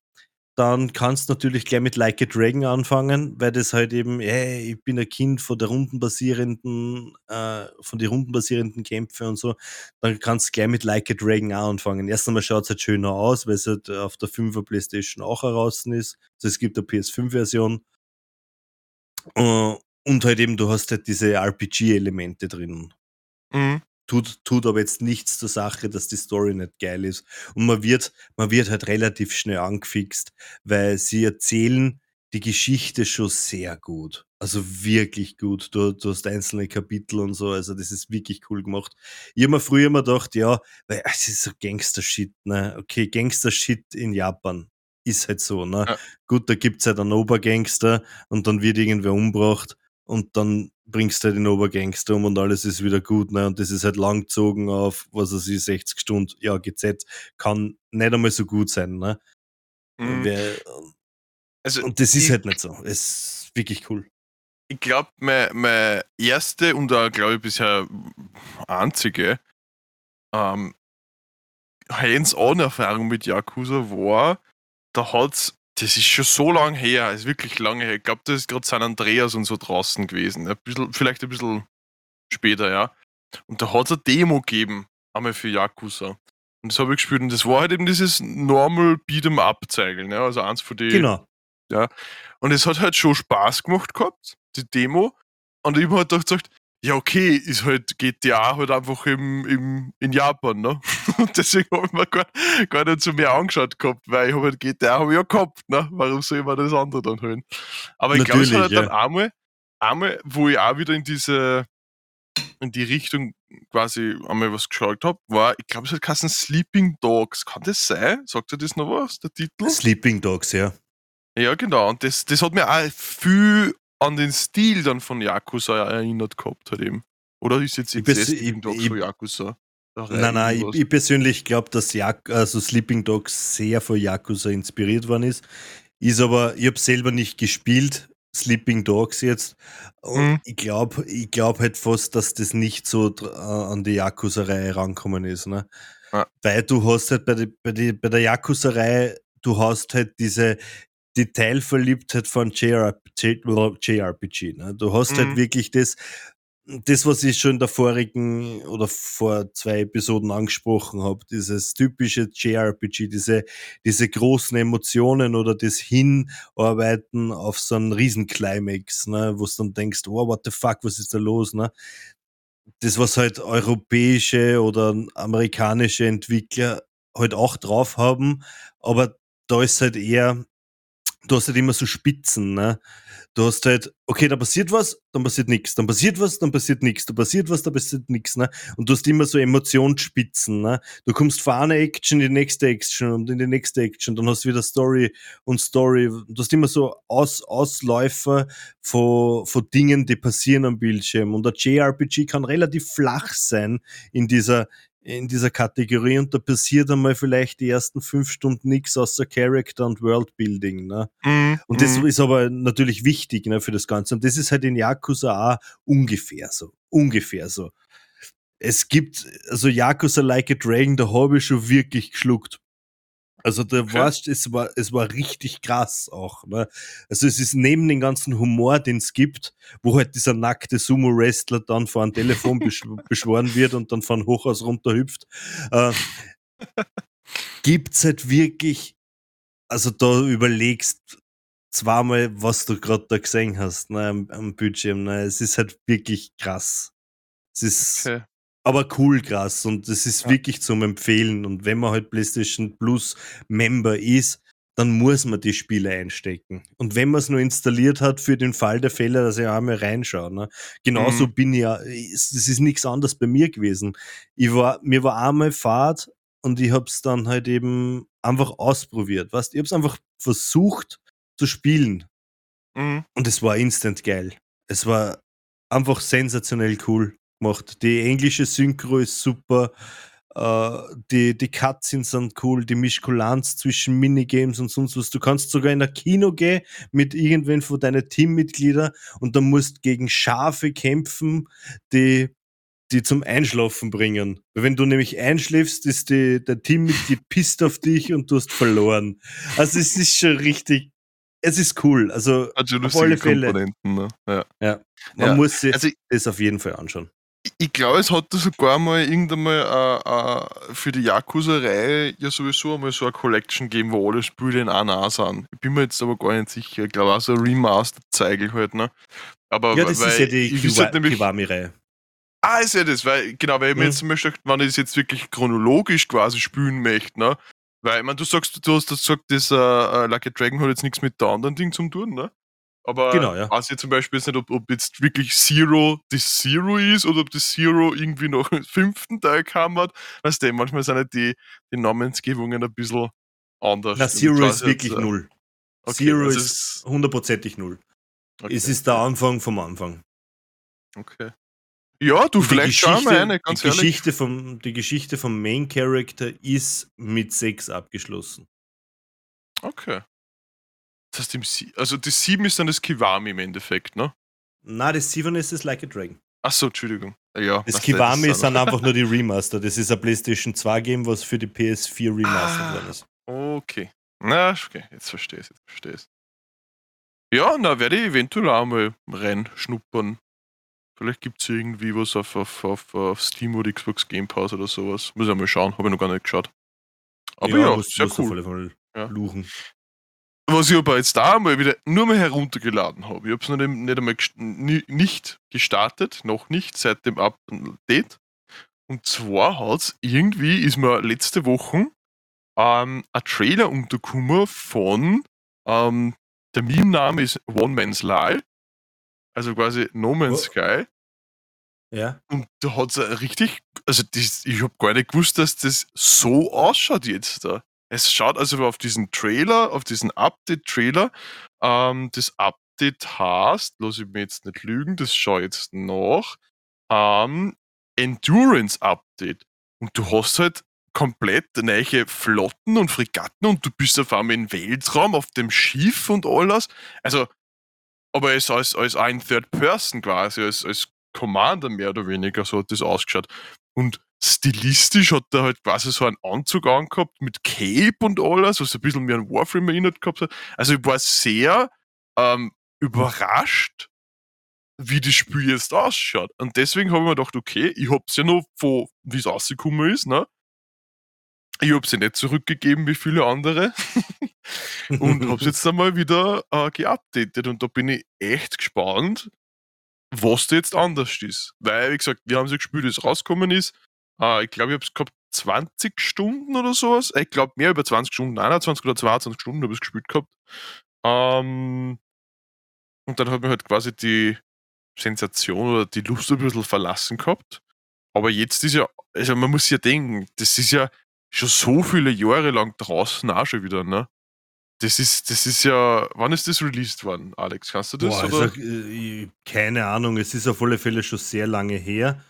dann kannst du natürlich gleich mit Like a Dragon anfangen, weil das halt eben, hey, ich bin ein Kind von der rundenbasierenden, äh, von den rundenbasierenden Kämpfe und so, dann kannst du gleich mit Like a Dragon auch anfangen. Erst einmal schaut es halt schöner aus, weil es halt auf der 5er Playstation auch heraus ist. Also es gibt eine PS5-Version. Äh, und halt eben, du hast halt diese RPG-Elemente drin. Mhm. Tut, tut aber jetzt nichts zur Sache, dass die Story nicht geil ist. Und man wird, man wird halt relativ schnell angefixt, weil sie erzählen die Geschichte schon sehr gut. Also wirklich gut. Du, du hast einzelne Kapitel und so, also das ist wirklich cool gemacht. Ich habe mir früher immer gedacht, ja, weil es ist so Gangster-Shit, ne? Okay, Gangster-Shit in Japan. Ist halt so, ne? Ja. Gut, da gibt's halt einen Obergangster und dann wird irgendwer umgebracht und dann bringst du halt den Obergangster um und alles ist wieder gut, ne? Und das ist halt langgezogen auf, was weiß ich, 60 Stunden. Ja, GZ kann nicht einmal so gut sein, ne? Mhm. Wer, Also, und das ist ich, halt nicht so. Es ist wirklich cool. ich glaube, meine, meine erste und auch, glaube ich, bisher einzige ähm, Hands-on-Erfahrung mit Yakuza war, da hat's, das ist schon so lange her, ist wirklich lange her. Ich glaube, das ist gerade San Andreas und so draußen gewesen. Ein bisschen, vielleicht ein bisschen später, ja. Und da hat es eine Demo gegeben, einmal für Yakuza. Und das habe ich gespielt und das war halt eben dieses Normal Beat'em Up-Zeigeln, ja, also eins von den Genau. und es hat halt schon Spaß gemacht gehabt, die Demo. Und ich hab halt gedacht, gesagt, ja, okay, ist halt GTA halt einfach im, im, in Japan, ne? Und deswegen habe ich mir gar, gar nicht so mehr angeschaut gehabt, weil ich habe halt GTA hab ich ja gehabt, ne? Warum soll ich mir das andere dann holen? Aber ich glaube, es hat halt Natürlich, dann einmal, einmal, wo ich auch wieder in diese, in die Richtung quasi einmal was geschaut habe, war, ich glaube, es hat geheißen Sleeping Dogs. Kann das sein? Sagt ihr das noch was, der Titel? Sleeping Dogs, ja. Ja, genau. Und das, das hat mir auch viel an den Stil dann von Yakuza erinnert gehabt, halt eben. Oder ist jetzt jetzt Sleeping Dogs ich- von Yakuza? Nein, nein, ich, ich persönlich glaube, dass Jak also Sleeping Dogs sehr von Yakuza inspiriert worden ist. Ist aber, ich habe selber nicht gespielt, Sleeping Dogs jetzt. Und Mhm. ich glaube ich glaub halt fast, dass das nicht so äh, an die Yakuza-Reihe rankommen ist. Ne? Ja. Weil du hast halt bei, die, bei, die, bei der Yakuza-Reihe, du hast halt diese Detailverliebtheit von JRPG. JRPG ne? Du hast halt Mhm. wirklich das, das, was ich schon in der vorigen oder vor zwei Episoden angesprochen habe, dieses typische JRPG, diese, diese großen Emotionen oder das Hinarbeiten auf so einen Riesenclimax, ne, wo du dann denkst, oh, what the fuck, was ist da los, ne? Das, was halt europäische oder amerikanische Entwickler halt auch drauf haben, aber da ist halt eher, du hast halt immer so Spitzen, ne? Du hast halt, okay, da passiert was, dann passiert nichts, dann passiert was, dann passiert nichts, da passiert was, da passiert nichts, ne? Und du hast immer so Emotionsspitzen, ne? Du kommst von einer Action in die nächste Action und in die nächste Action, dann hast du wieder Story und Story. Du hast immer so Aus, Ausläufer von, von Dingen, die passieren am Bildschirm. Und der JRPG kann relativ flach sein in dieser, in dieser Kategorie und da passiert einmal vielleicht die ersten fünf Stunden nichts außer Character und Worldbuilding, ne? Mhm. Und das mhm. ist aber natürlich wichtig ne, für das Ganze. Und das ist halt in Yakuza auch ungefähr so. Ungefähr so. Es gibt, also Yakuza Like a Dragon, da habe ich schon wirklich geschluckt. Also da Okay. war's, es war, es war richtig krass auch. Ne? Also es ist neben dem ganzen Humor, den es gibt, wo halt dieser nackte Sumo-Wrestler dann vor einem Telefon besch beschworen wird und dann von Hochhaus runterhüpft, äh, gibt's halt wirklich, also da überlegst zweimal, was du gerade da gesehen hast ne, am, am Bildschirm. Ne. Es ist halt wirklich krass. Es ist Okay. Aber cool krass und es ist Ja. wirklich zum Empfehlen. Und wenn man halt PlayStation Plus Member ist, dann muss man die Spiele einstecken. Und wenn man es nur installiert hat für den Fall der Fälle, dass ich einmal reinschaue. Ne? Genauso Mhm. bin ich ja, es es ist nichts anderes bei mir gewesen. Ich war, mir war einmal Fahrt und ich habe es dann halt eben einfach ausprobiert. Weißt? Ich habe es einfach versucht zu spielen Mhm. und es war instant geil. Es war einfach sensationell cool gemacht. Die englische Synchro ist super. Äh, die, die Cutscenes sind cool, die Mischkulanz zwischen Minigames und sonst was. Du kannst sogar in ein Kino gehen mit irgendwen von deinen Teammitgliedern und dann musst gegen Schafe kämpfen, die, die zum Einschlafen bringen. Wenn du nämlich einschläfst, ist die, der Teammitglied pisst auf dich und du hast verloren. Also es ist schon richtig, es ist cool. Also schon Auf alle Fälle. Ne? Ja. man Ja, muss sich Also das auf jeden Fall anschauen. Ich, ich glaube, es hat da sogar mal irgendwann mal äh, äh, für die Yakuza-Reihe ja sowieso einmal so eine Collection gegeben, wo alle Spiele in einer sind. Ich bin mir jetzt aber gar nicht sicher. Ich glaube auch so ein Remastered-Zeigel halt, ne? Aber Ja, das weil ist ja die ich Kiwami-Reihe. Ah, ist ja das, weil, genau, weil ich mir Mhm. jetzt zum Beispiel, wenn ich das jetzt wirklich chronologisch quasi spielen möchte, ne? Weil, ich meine, du sagst, du hast das gesagt, das äh, äh, Lucky Dragon hat jetzt nichts mit der anderen Ding zum tun, ne? Aber Genau, ja. weiß ich zum Beispiel jetzt nicht, ob, ob jetzt wirklich Zero das Zero ist oder ob das Zero irgendwie noch einen fünften Teil kam hat. Weißt du, manchmal sind halt die, die Namensgebungen ein bisschen anders. Na, ich Zero ist jetzt, wirklich äh, null. okay, Zero also ist hundertprozentig null. okay, Es ist der Anfang vom Anfang. Okay. Ja, du, die vielleicht schauen wir eine, ganz die ehrlich. Geschichte vom, die Geschichte vom Main Character ist mit 6 abgeschlossen. Okay. Das heißt, im Sie also das 7 ist dann das Kiwami im Endeffekt, ne? Na, das 7 ist das Like a Dragon. Achso, Entschuldigung. Ja, Das Kiwami das sind einfach nur die Remaster. Das ist ein PlayStation 2 Game, was für die PS4 remastered Ah. worden ist. Okay. Na, okay, jetzt verstehe ich jetzt verstehe ich Ja, na, werde ich eventuell auch mal reinschnuppern. Vielleicht gibt es irgendwie was auf, auf, auf, auf Steam oder Xbox Game Pass oder sowas. Muss ich mal schauen, habe ich noch gar nicht geschaut. Aber ja, musst- sehr cool. Fälle Ja. Was ich aber jetzt da mal wieder nur mal heruntergeladen habe. Ich habe es noch nicht, nicht einmal gest nicht gestartet, noch nicht seit dem Update. Und zwar hat's irgendwie, ist mir letzte Woche ähm, ein Trailer untergekommen von, ähm, der Meme-Name ist One Man's Lie, also quasi No Man's Oh. Sky. Ja. Und da hat es richtig, also das, ich habe gar nicht gewusst, dass das so ausschaut jetzt da. Es schaut also auf diesen Trailer, auf diesen Update-Trailer, ähm, das Update heißt, lass ich mir jetzt nicht lügen, das schaue ich jetzt nach, ähm, Endurance Update. Und du hast halt komplett neue Flotten und Fregatten und du bist auf einmal im Weltraum auf dem Schiff und alles. Also, aber es als, als ein Third Person quasi, als, als Commander mehr oder weniger, so hat das ausgeschaut. Und stilistisch hat er halt quasi so einen Anzug angehabt mit Cape und alles, was ein bisschen mehr an Warframe erinnert gehabt hat. Also ich war sehr ähm, überrascht, wie das Spiel jetzt ausschaut. Und deswegen habe ich mir gedacht, okay, ich hab's ja noch von, wie es rausgekommen ist, ne? Ich hab's ja nicht zurückgegeben wie viele andere und hab's jetzt einmal wieder äh, geupdatet und da bin ich echt gespannt, was da jetzt anders ist. Weil, wie gesagt, wir haben so gespielt, wie es rausgekommen ist. Äh, ich glaube, ich habe es gehabt 20 Stunden oder sowas. Ich glaube, mehr über 20 Stunden, 21 oder 22 Stunden habe ich es gespielt gehabt. Ähm, und dann hat mir halt quasi die Sensation oder die Lust ein bisschen verlassen gehabt. Aber jetzt ist ja, also man muss ja denken, das ist ja schon so viele Jahre lang draußen auch schon wieder, ne? Das ist, das ist ja, wann ist das released worden, Alex? Kannst du das? Boah, also, äh, keine Ahnung, es ist auf alle Fälle schon sehr lange her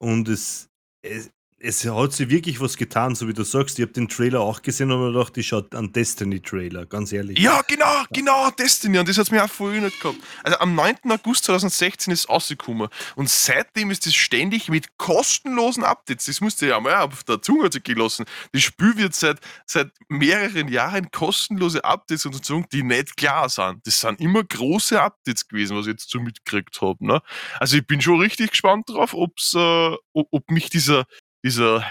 und es, es, es hat sich wirklich was getan, so wie du sagst. Ich habe den Trailer auch gesehen und mir gedacht, ich schaue an Destiny-Trailer, ganz ehrlich. Ja, genau, genau, Destiny. Und das hat mir auch vorher nicht gehabt. Also am 9. August 2016 ist es rausgekommen. Und seitdem ist es ständig mit kostenlosen Updates. Das musste ja mal auf der Zunge zergehen lassen. Das Spiel wird seit, seit mehreren Jahren kostenlose Updates unterzogen, die nicht klar sind. Das sind immer große Updates gewesen, was ich jetzt so mitgekriegt habe. Ne? Also ich bin schon richtig gespannt drauf, ob's, äh, ob mich dieser, dieser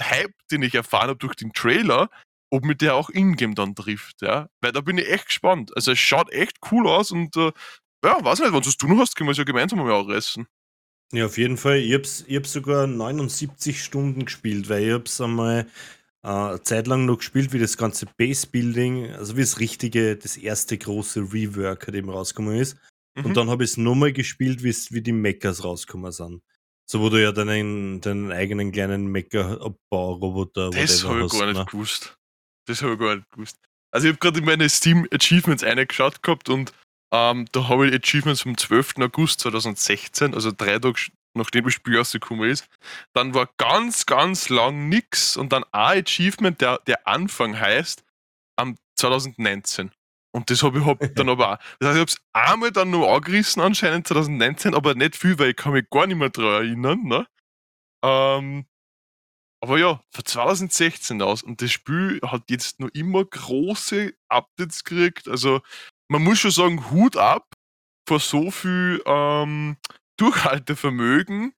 Hype, den ich erfahren habe durch den Trailer, ob mit der auch Ingame dann trifft, ja. Weil da bin ich echt gespannt. Also es schaut echt cool aus und äh, ja, weiß nicht, wenn du es noch hast, können wir es ja gemeinsam mal ausreißen. Ja, auf jeden Fall. Ich hab's, ich hab sogar 79 Stunden gespielt, weil ich hab's einmal äh, zeitlang noch gespielt, wie das ganze Base-Building, also wie das richtige, das erste große Rework halt eben rausgekommen ist. Mhm. Und dann habe ich es nochmal gespielt, wie die Mechas rausgekommen sind. So, wo du ja deinen, deinen eigenen kleinen Mecha-Abbau-Roboter Das habe ich gar nicht ne? gewusst. Das habe ich gar nicht gewusst. Also ich habe gerade in meine Steam Achievements reingeschaut gehabt und ähm, da habe ich Achievements vom 12. August 2016, also drei Tage nachdem das Spiel rausgekommen ist. Dann war ganz, ganz lang nix und dann ein Achievement, der, der Anfang heißt, am 2019. Und das habe ich hab dann aber auch. Das heißt, ich habe es einmal dann nur angerissen, anscheinend 2019, aber nicht viel, weil ich kann mich gar nicht mehr daran erinnern. Ne? Ähm, aber ja, von 2016 aus. Und das Spiel hat jetzt noch immer große Updates gekriegt. Also, man muss schon sagen, Hut ab vor so viel ähm, Durchhaltevermögen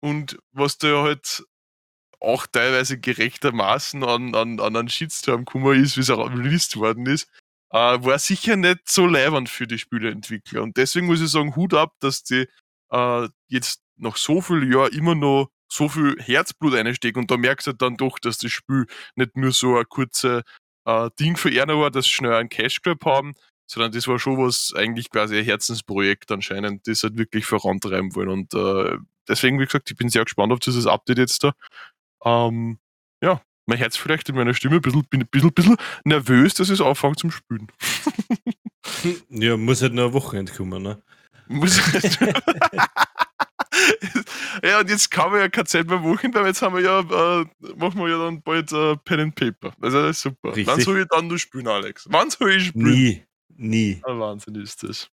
und was da halt auch teilweise gerechtermaßen an, an, an einen Shitstorm gekommen ist, wie es auch released worden ist, äh, war sicher nicht so leibend für die Spieleentwickler. Und deswegen muss ich sagen, Hut ab, dass die äh, jetzt nach so vielen Jahren immer noch so viel Herzblut einstecken und da merkst du dann doch, dass das Spiel nicht nur so ein kurzer äh, Ding für einer war, dass sie schnell einen Cash Grab haben, sondern das war schon was eigentlich quasi ein Herzensprojekt anscheinend, das halt wirklich vorantreiben wollen. Und äh, deswegen, wie gesagt, ich bin sehr gespannt auf dieses Update jetzt da. Ähm, ja, mein Herz vielleicht in meiner Stimme ein bisschen, bin ein bisschen, bisschen nervös, dass es anfängt zum Spülen. ja, muss halt noch ein Wochenende kommen, ne? Muss halt. ja, und jetzt kann man ja keine Zeit mehr machen, weil jetzt haben wir ja, äh, machen wir ja dann bald äh, Pen and Paper. Also das ist super. Richtig. Wann soll ich dann nur spielen, Alex? Wann soll ich spielen? Nie. Nie. Ein Wahnsinn ist das.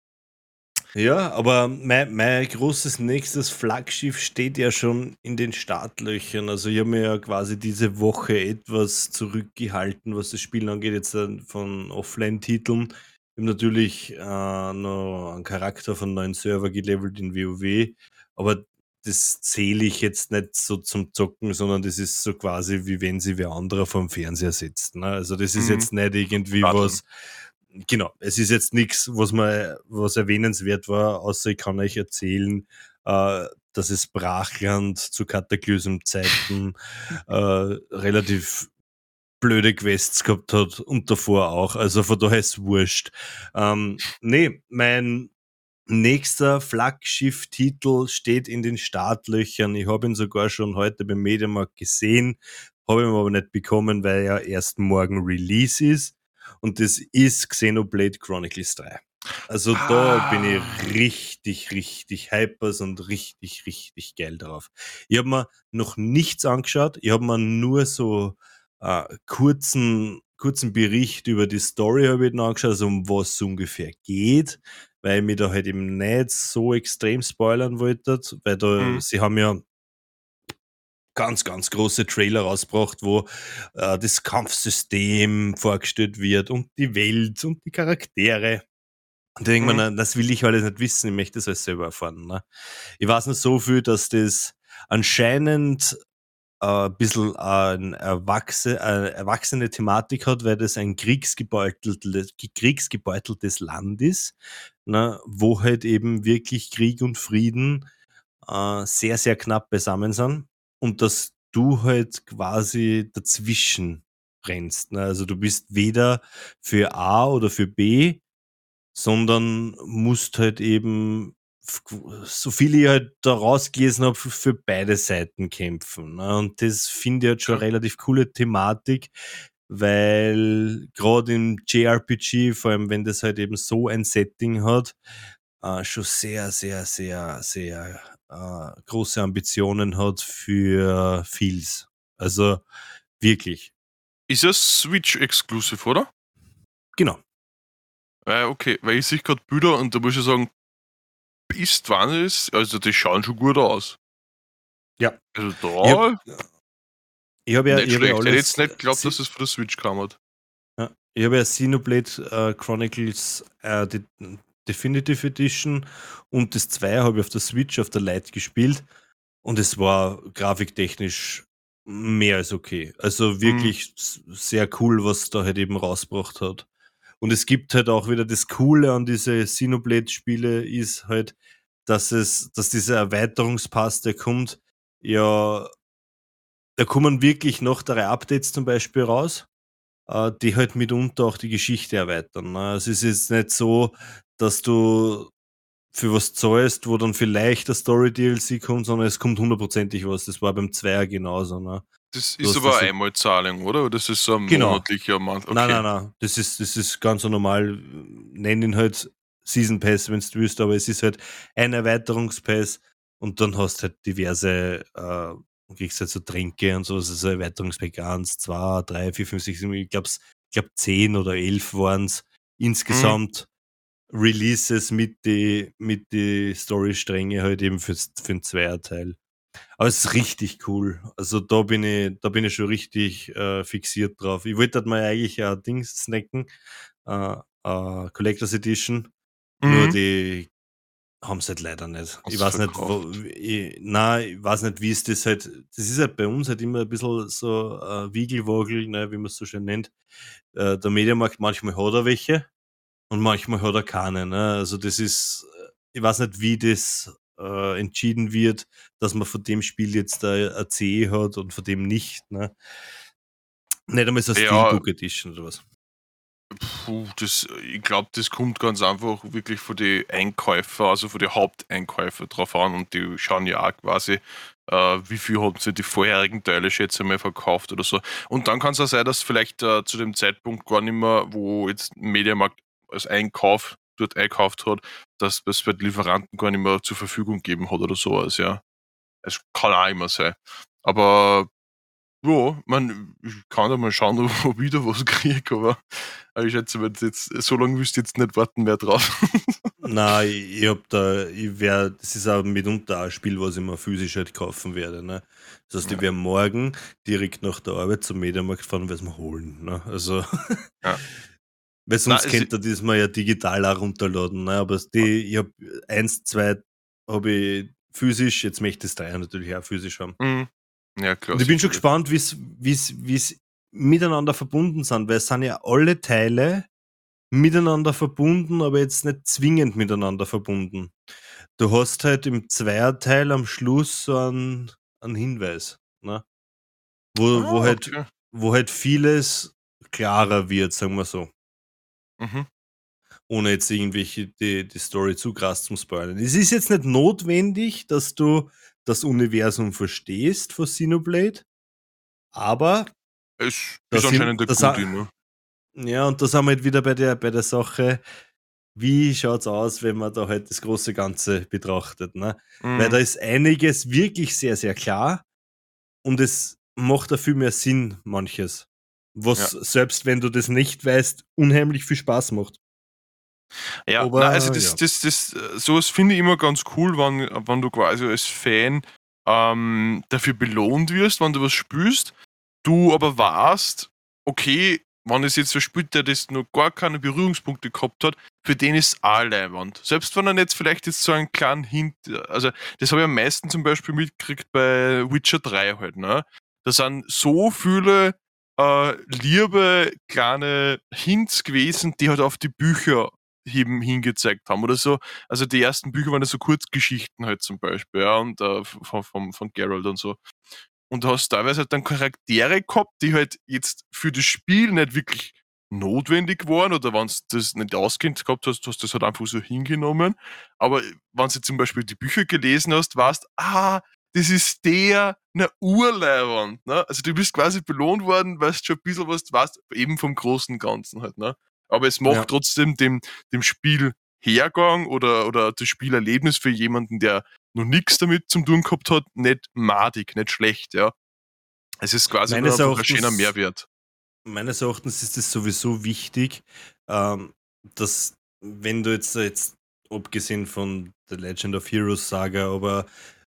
Ja, aber mein, mein großes nächstes Flaggschiff steht ja schon in den Startlöchern. Also ich habe mir ja quasi diese Woche etwas zurückgehalten, was das Spiel angeht, jetzt von Offline-Titeln. Ich habe natürlich äh, noch einen Charakter von neuen Server gelevelt in WoW, aber das zähle ich jetzt nicht so zum Zocken, sondern das ist so quasi wie wenn sie wer anderer vom Fernseher sitzt. Ne? Also das ist mhm. jetzt nicht irgendwie Warten. was genau, es ist jetzt nichts, was mal was erwähnenswert war, außer ich kann euch erzählen, äh, dass es Brachland zu Kataklysm-Zeiten äh, relativ blöde Quests gehabt hat und davor auch. Also von daher ist es wurscht. Ähm, nee, mein nächster Flaggschiff-Titel steht in den Startlöchern. Ich habe ihn sogar schon heute beim Mediamarkt gesehen, habe ihn aber nicht bekommen, weil er erst morgen Release ist und das ist Xenoblade Chronicles 3. Also ah. da bin ich ah. richtig, richtig hypers und richtig, richtig geil drauf. Ich habe mir noch nichts angeschaut. Ich habe mir nur so äh, kurzen, kurzen Bericht über die Story habe ich angeschaut, also um was es ungefähr geht, weil ich mir da halt eben nicht so extrem spoilern wollte, weil da, mhm. sie haben ja ganz, ganz große Trailer rausgebracht, wo äh, das Kampfsystem vorgestellt wird und die Welt und die Charaktere. Und da denkt mhm. das will ich alles nicht wissen, ich möchte das alles selber erfahren. Ne? Ich weiß nur so viel, dass das anscheinend äh, ein bisschen eine erwachsene, äh, erwachsene Thematik hat, weil das ein kriegsgebeuteltes, kriegsgebeuteltes Land ist, ne? wo halt eben wirklich Krieg und Frieden äh, sehr, sehr knapp beisammen sind und dass du halt quasi dazwischen rennst. Ne? Also du bist weder für A oder für B, sondern musst halt eben, so viel ich halt da rausgelesen habe, für beide Seiten kämpfen. Ne? Und das finde ich halt schon eine relativ coole Thematik, weil gerade im JRPG, vor allem wenn das halt eben so ein Setting hat, äh, schon sehr, sehr, sehr, sehr äh, große Ambitionen hat für Fields. Also wirklich. Ist es Switch-exclusive, oder? Genau. Äh, okay, weil ich sehe gerade Bilder und da muss ich sagen, ist wann ist, also die schauen schon gut aus. Ja. Also da. Ich habe hab ja, nicht ich hab ja alles, ich jetzt nicht geglaubt, dass es von der Switch kam hat. Ja, ich habe ja Xenoblade äh, Chronicles äh, die, Definitive Edition und das 2 habe ich auf der Switch auf der Lite gespielt und es war grafiktechnisch mehr als okay. Also Mhm. wirklich s- sehr cool, was da halt eben rausgebracht hat. Und es gibt halt auch wieder das Coole an diese Xenoblade-Spiele ist halt, dass es, dass dieser Erweiterungspass, der kommt, ja, da kommen wirklich noch drei Updates zum Beispiel raus, äh, die halt mitunter auch die Geschichte erweitern. Ne? Also es ist jetzt nicht so, dass du für was zahlst, wo dann vielleicht der Story-DLC kommt, sondern es kommt hundertprozentig was. Das war beim Zweier genauso. Ne? Das Du ist aber das Einmalzahlung, oder? Oder das ist so ein Genau. monatlicher Monat? Okay. Nein, nein, nein. Das ist, das ist ganz so normal. Nenn ihn halt Season Pass, wenn du willst, aber es ist halt ein Erweiterungspass und dann hast halt diverse, äh, du kriegst halt so Tränke und so, also Erweiterungspack 1, 2, 3, 4, 5, 6, 7, ich glaube, ich glaub 10 oder 11 waren es insgesamt Releases mit die, mit die Story-Stränge halt eben fürs, für den Zweierteil. Aber es ist richtig cool. Also da bin ich, da bin ich schon richtig äh, fixiert drauf. Ich wollte halt mal eigentlich ein Ding snacken, äh, äh, Collectors Edition. Nur Mhm. die haben es halt leider nicht. Hast ich weiß nicht, wo, ich, nein, ich weiß nicht, wie es das halt. Das ist halt bei uns halt immer ein bisschen so äh, Wiegelwogel, ne, wie man es so schön nennt. Äh, der Mediamarkt manchmal hat er welche und manchmal hat er keine. Ne? Also das ist, äh, ich weiß nicht, wie das äh, entschieden wird, dass man von dem Spiel jetzt da ein CE hat und von dem nicht. Ne? Nicht einmal so eine Ja. Steelbook Edition oder was. Puh, das, ich glaube, das kommt ganz einfach wirklich von den Einkäufer, also von den Haupteinkäufer drauf an und die schauen ja auch quasi, äh, wie viel haben sie die vorherigen Teile, schätze ich mal, verkauft oder so. Und dann kann es auch sein, dass vielleicht äh, zu dem Zeitpunkt gar nicht mehr, wo jetzt Mediamarkt als Einkauf dort einkauft hat, dass das bei den Lieferanten gar nicht mehr zur Verfügung gegeben hat oder sowas, ja. Es kann auch immer sein. Aber ja, man, ich kann da mal schauen, ob ich da was kriege, aber aber ich schätze, wenn jetzt, so lange willst du jetzt nicht warten mehr drauf. Nein, ich, ich hab da, ich wär, das ist auch mitunter ein Spiel, was ich mir physisch halt kaufen werde. Ne? Das heißt, ich Ja. werde morgen direkt nach der Arbeit zum Mediamarkt fahren und werde es mir holen. Ne? Also, Ja. weil sonst es- könnte das mal ja digital auch runterladen. Ne? Aber die, ich habe eins, zwei habe ich physisch, jetzt möchte ich das drei natürlich auch physisch haben. Mhm. Ja, klar. Und ich bin schon gespannt, wie es miteinander verbunden sind, weil es sind ja alle Teile miteinander verbunden, aber jetzt nicht zwingend miteinander verbunden. Du hast halt im Zweierteil am Schluss so einen, einen Hinweis, ne? wo, wo, Ah, halt, okay. wo halt vieles klarer wird, sagen wir so. Mhm. Ohne jetzt irgendwelche die, die Story zu krass zum Spoilern. Es ist jetzt nicht notwendig, dass du das Universum verstehst von Xenoblade, aber Es Das ist anscheinend der Gute, ne? Ja, und da sind wir halt wieder bei der, bei der Sache, wie schaut's aus, wenn man da halt das große Ganze betrachtet. Ne? Weil Mhm. da ist einiges wirklich sehr, sehr klar und es macht da viel mehr Sinn, manches. Was selbst wenn du das nicht weißt, unheimlich viel Spaß macht. Ja, Aber, nein, also das, ja. das, das, sowas finde ich immer ganz cool, wenn, wenn du quasi als Fan ähm, dafür belohnt wirst, wenn du was spürst, du aber weißt, okay, wenn es jetzt wer spielt, der das noch gar keine Berührungspunkte gehabt hat, für den ist auch Leihwand. Selbst wenn er jetzt vielleicht jetzt so einen kleinen Hint, also das habe ich am meisten zum Beispiel mitgekriegt bei Witcher 3 halt, ne? Da sind so viele äh, liebe kleine Hints gewesen, die halt auf die Bücher eben hingezeigt haben oder so. Also die ersten Bücher waren ja so Kurzgeschichten halt zum Beispiel, ja, und äh, von, von, von Geralt und so. Und du hast teilweise halt dann Charaktere gehabt, die halt jetzt für das Spiel nicht wirklich notwendig waren oder wenn du das nicht auskennt gehabt hast, hast du das halt einfach so hingenommen. Aber wenn du zum Beispiel die Bücher gelesen hast, weißt, ah, das ist der, eine Urleihwand. Ne? Also du bist quasi belohnt worden, weil du schon ein bisschen was weißt, eben vom großen Ganzen halt. Ne? Aber es macht Ja. trotzdem dem, dem Spiel Hergang oder, oder das Spielerlebnis für jemanden, der noch nichts damit zu tun gehabt hat, nicht madig, nicht schlecht, ja. Es ist quasi nur Meines einfach ein schöner Mehrwert. Meines Erachtens ist es sowieso wichtig, ähm, dass wenn du jetzt, jetzt abgesehen von The Legend of Heroes Saga, aber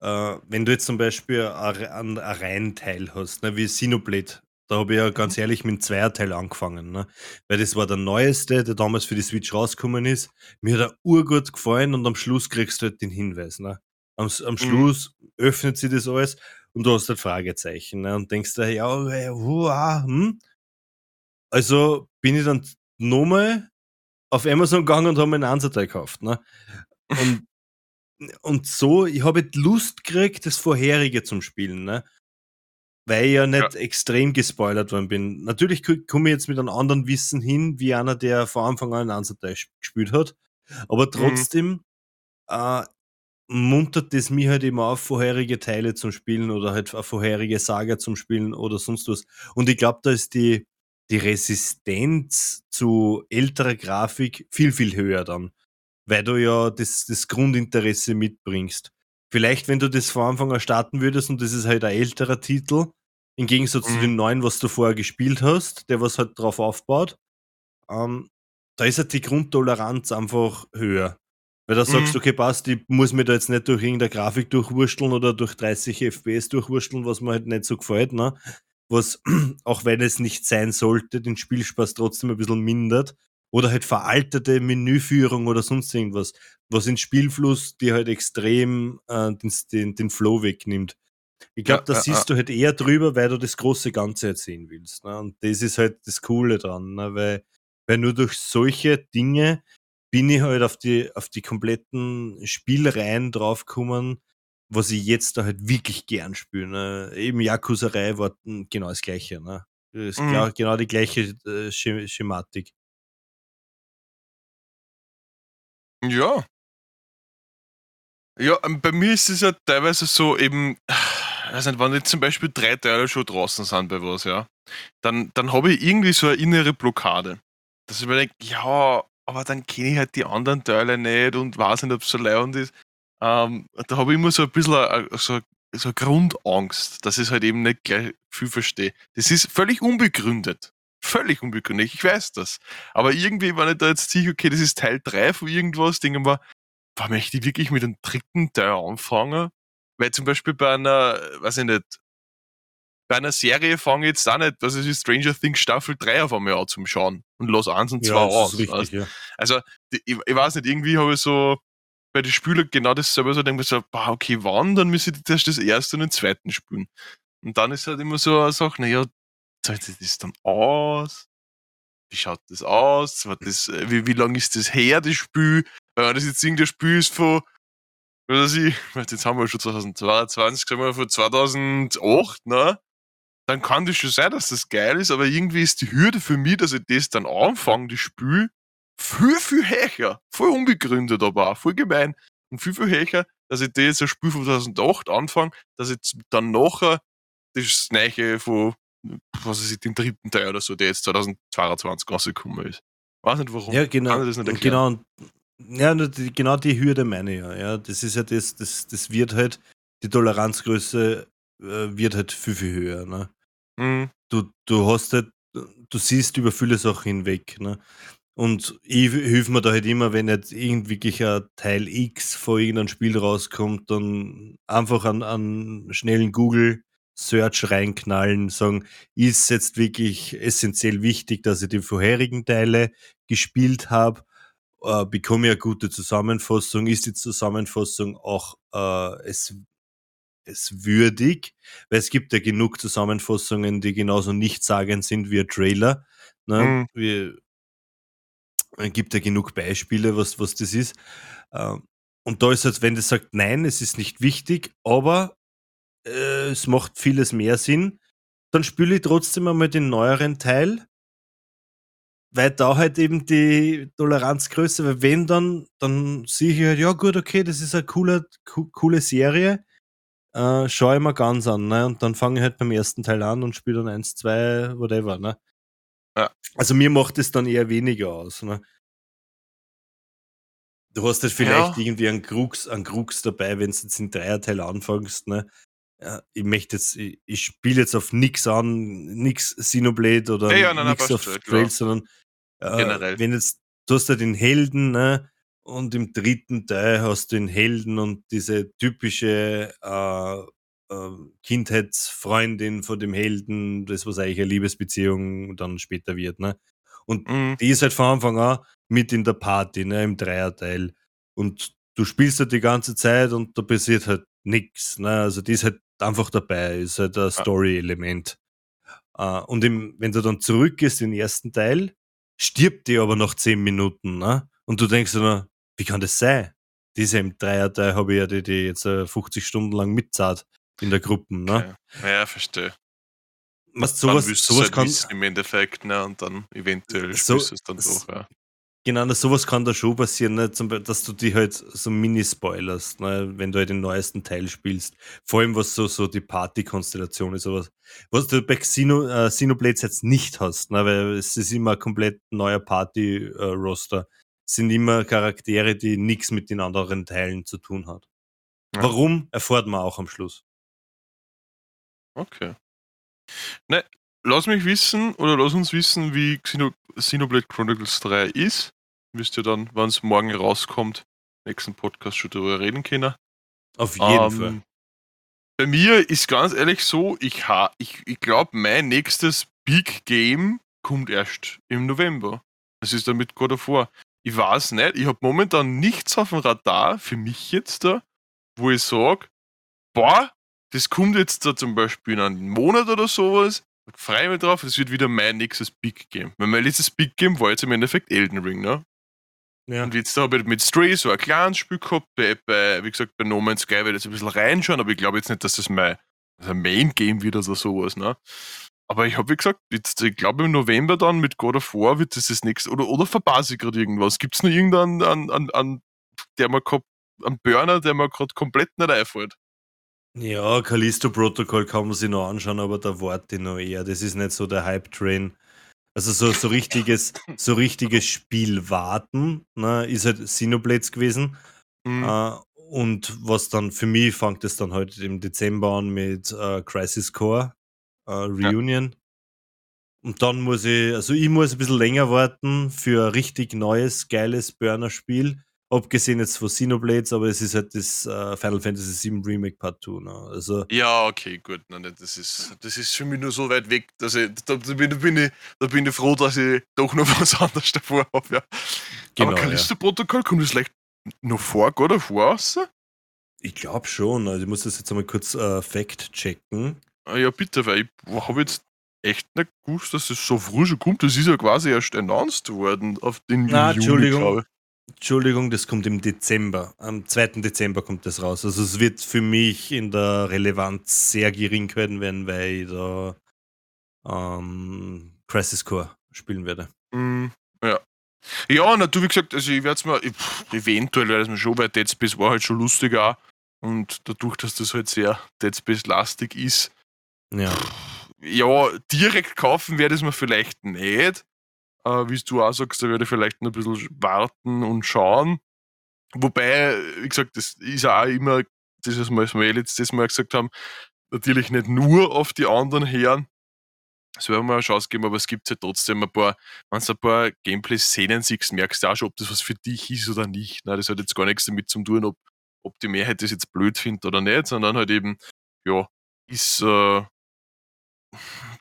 äh, wenn du jetzt zum Beispiel einen Reihenteil hast, ne, wie Xenoblade, da habe ich ja ganz ehrlich mit dem Zweierteil angefangen, ne? weil das war der neueste, der damals für die Switch rausgekommen ist. Mir hat er urgut gefallen und am Schluss kriegst du halt den Hinweis. Ne? Am, am Schluss öffnet sich das alles und du hast halt Fragezeichen ne? und denkst dir, ja, hua, hm? Also bin ich dann nochmal auf Amazon gegangen und habe mir einen Ansatzteil gekauft. Ne? Und, und so, ich habe Lust gekriegt, das vorherige zum Spielen. Ne? weil ich ja nicht ja. extrem gespoilert worden bin. Natürlich komme ich jetzt mit einem anderen Wissen hin, wie einer, der vor Anfang an einen Ansatzteil gespielt hat. Aber mhm. trotzdem mhm. äh, muntert es mich halt immer auf, vorherige Teile zum Spielen oder halt auf vorherige Saga zum Spielen oder sonst was. Und ich glaube, da ist die, die Resistenz zu älterer Grafik viel, viel höher dann. Weil du ja das, das Grundinteresse mitbringst. Vielleicht, wenn du das vor Anfang an starten würdest und das ist halt ein älterer Titel, im Gegensatz mhm. zu dem neuen, was du vorher gespielt hast, der was halt drauf aufbaut, ähm, da ist halt die Grundtoleranz einfach höher. Weil da mhm. sagst du, okay, passt, ich muss mir da jetzt nicht durch irgendeine Grafik durchwursteln oder durch 30 FPS durchwursteln, was mir halt nicht so gefällt, ne? Was, auch wenn es nicht sein sollte, den Spielspaß trotzdem ein bisschen mindert. Oder halt veraltete Menüführung oder sonst irgendwas, was in Spielfluss dir halt extrem äh, den, den, den Flow wegnimmt. Ich glaube, ja, da ja, siehst ja. du halt eher drüber, weil du das große Ganze halt sehen willst. Ne? Und das ist halt das Coole dran, ne? weil, weil nur durch solche Dinge bin ich halt auf die, auf die kompletten Spielreihen draufgekommen, was ich jetzt da halt wirklich gern spiele. Ne? Eben Yakuza-Reihe war genau das Gleiche. Ne? Das ist mhm. genau die gleiche äh, Schematik. Ja. Ja, ähm, bei mir ist es ja teilweise so eben, weiß nicht, wenn jetzt zum Beispiel drei Teile schon draußen sind bei was, ja, dann, dann habe ich irgendwie so eine innere Blockade. Dass ich mir denke, ja, aber dann kenne ich halt die anderen Teile nicht und weiß nicht, ob es so leid ist. Ähm, da habe ich immer so ein bisschen a, a, so, so eine Grundangst, dass ich es halt eben nicht gleich viel verstehe. Das ist völlig unbegründet. Völlig unbegründet, ich weiß das. Aber irgendwie, wenn ich da jetzt sicher, okay, das ist Teil 3 von irgendwas, denke mir, war möchte ich wirklich mit dem dritten Teil anfangen? Weil zum Beispiel bei einer, weiß ich nicht, bei einer Serie fange ich jetzt auch nicht, was ist Stranger Things Staffel 3 auf einmal an zum Schauen und los 1 und 2 ja, aus. Richtig, also, ja. also ich, ich, weiß nicht, irgendwie habe ich so bei den Spielen genau dasselbe so, denke ich so, boah, okay, wann, dann müsste ich erst das erste und den zweiten spielen. Und dann ist halt immer so eine Sache, naja, zahlt sich das dann aus? Wie schaut das aus? Das, wie, wie lang ist das her, das Spiel? Wenn das jetzt irgendein Spiel ist von weiß ich, jetzt haben wir schon 2022, sagen wir von 2008, ne? Dann kann das schon sein, dass das geil ist, aber irgendwie ist die Hürde für mich, dass ich das dann anfange, das Spiel, viel, viel höher. Voll unbegründet aber auch, voll gemein. Und viel, viel höher, dass ich das jetzt ein Spiel von 2008 anfange, dass ich dann nachher das Neue von, was weiß ich, den dritten Teil oder so, der jetzt 2022 rausgekommen ist. Weiß nicht warum. Ja, genau. Genau, ja, die, genau die Hürde meine ich ja. ja. Das ist ja das, das, das wird halt, die Toleranzgröße äh, wird halt viel, viel höher. Ne? Mhm. Du, du hast halt, du siehst über viele Sachen hinweg. Ne? Und ich hilf mir da halt immer, wenn jetzt irgendwie ein Teil X vor irgendeinem Spiel rauskommt, dann einfach an, an schnellen Google Search reinknallen, sagen, ist jetzt wirklich essentiell wichtig, dass ich die vorherigen Teile gespielt habe äh, bekomme ich eine gute Zusammenfassung, ist die Zusammenfassung auch äh, es, es würdig, weil es gibt ja genug Zusammenfassungen, die genauso nichtssagend sind wie ein Trailer. Ne? Mhm. Wie, es gibt ja genug Beispiele, was, was das ist. Äh, und da ist halt, wenn das sagt, nein, es ist nicht wichtig, aber äh, es macht vieles mehr Sinn, dann spiele ich trotzdem einmal den neueren Teil weil da halt eben die Toleranz größer, weil wenn dann, dann sehe ich halt, ja gut, okay, das ist eine coole, co coole Serie, äh, schaue ich mir ganz an, ne? Und dann fange ich halt beim ersten Teil an und spiele dann eins, zwei, whatever, ne? Ja. Also mir macht es dann eher weniger aus, ne? Du hast halt vielleicht ja. irgendwie einen Krux, einen Krux dabei, wenn du jetzt in Dreierteil anfängst, ne? Ich möchte jetzt, ich, ich spiele jetzt auf nix an, nix Xenoblade oder ja, ja, nix auf Trails, sondern äh, Generell. Wenn jetzt, du hast ja den Helden, ne? Und im dritten Teil hast du den Helden und diese typische äh, äh, Kindheitsfreundin von dem Helden, das was eigentlich eine Liebesbeziehung dann später wird, ne? Und mhm. die ist halt von Anfang an mit in der Party, ne, im Dreierteil. Und du spielst halt die ganze Zeit und da passiert halt nichts. Ne? Also die ist halt einfach dabei, ist halt ein Story-Element. Uh, und im, wenn du dann zurückgehst in den ersten Teil, stirbt die aber nach 10 Minuten. Ne? Und du denkst dir, wie kann das sein? Diese im Dreierteil habe ich ja die, die jetzt 50 äh, Stunden lang mitzahlt in der Gruppe. Ne? Okay. Ja, verstehe. Was, sowas, sowas halt kann. Im Endeffekt, ne? Und dann eventuell so, es dann doch, ja. Genau, sowas kann da schon passieren, ne? Zum, dass du die halt so mini-spoilerst, ne? wenn du halt den neuesten Teil spielst. Vor allem, was so, so die Party-Konstellation ist, sowas. Was du bei Xeno, äh, Xenoblades jetzt nicht hast, ne? weil es ist immer ein komplett neuer Party-Roster. Äh, sind immer Charaktere, die nichts mit den anderen Teilen zu tun hat. Ja. Warum, erfährt man auch am Schluss. Okay. Ne, lass mich wissen oder lass uns wissen, wie Xeno, Xenoblade Chronicles 3 ist. Wisst ihr dann, wann es morgen rauskommt, nächsten Podcast schon darüber reden können. Auf jeden ähm, Fall. Bei mir ist ganz ehrlich so, ich, ich, ich glaube, mein nächstes Big Game kommt erst im November. Das ist dann mit God of War. Ich weiß nicht, ich habe momentan nichts auf dem Radar für mich jetzt da, wo ich sage, boah, das kommt jetzt da zum Beispiel in einem Monat oder sowas. Ich freue mich drauf, das wird wieder mein nächstes Big Game. Weil mein letztes Big Game war jetzt im Endeffekt Elden Ring, ne? Ja. Und jetzt habe ich mit Stray so ein kleines Spiel gehabt, bei, bei, wie gesagt, bei No Man's Sky werde ich jetzt ein bisschen reinschauen, aber ich glaube jetzt nicht, dass das mein also Main Game wird oder sowas, ne? Aber ich habe, wie gesagt, jetzt, ich glaube im November dann mit God of War wird das das nächste, oder, oder verpasse ich gerade irgendwas? Gibt es noch irgendeinen, an, an, an, der mir gehabt, einen Burner, der mir gerade komplett nicht einfällt? Ja, Callisto Protocol kann man sich noch anschauen, aber da warte ich noch eher. Das ist nicht so der Hype-Train. Also so, so richtiges, so richtiges Spiel warten, ne, ist halt Xenoblades gewesen. Mhm. Uh, und was dann für mich fängt es dann heute halt im Dezember an mit uh, Crisis Core uh, Reunion. Ja. Und dann muss ich, also ich muss ein bisschen länger warten für ein richtig neues, geiles Burner-Spiel. Abgesehen jetzt von Xenoblades, aber es ist halt das uh, Final Fantasy VII Remake Part 2. Ne? Also, ja, okay, gut. Nein, das, ist, das ist für mich nur so weit weg, dass ich, da, da, bin, da, bin ich, da bin ich froh, dass ich doch noch was anderes davor habe. Ja. Genau, aber Callisto-Protokoll, kommt das vielleicht noch vor of War Ich glaube schon. Also ich muss das jetzt einmal kurz uh, fact checken. Ah, ja, bitte, weil ich habe jetzt echt nicht gewusst, dass es so früh schon kommt. Das ist ja quasi erst announced worden auf den Na, Juni, Entschuldigung. Entschuldigung, das kommt im Dezember. Am 2. Dezember kommt das raus. Also es wird für mich in der Relevanz sehr gering werden, wenn weil ich da ähm, Crisis Core spielen werde. Mm, ja. Ja, na, du, wie gesagt, also ich werde es mir, eventuell werde es mir schon, weil Dead Space war halt schon lustiger und dadurch, dass das halt sehr Dead Space-lastig ist. Ja. Ja, direkt kaufen werde ich es mir vielleicht nicht äh, wie du auch sagst, da werde ich vielleicht noch ein bisschen warten und schauen. Wobei, wie gesagt, das ist auch immer, das was wir letztes Mal gesagt haben, natürlich nicht nur auf die anderen Herren. Das werden wir eine Chance geben, aber es gibt ja trotzdem ein paar, wenn du ein paar Gameplay-Szenen siehst, merkst du auch schon, ob das was für dich ist oder nicht. Na, das hat jetzt gar nichts damit zu tun, ob, ob die Mehrheit das jetzt blöd findet oder nicht, sondern halt eben, ja, ist, äh,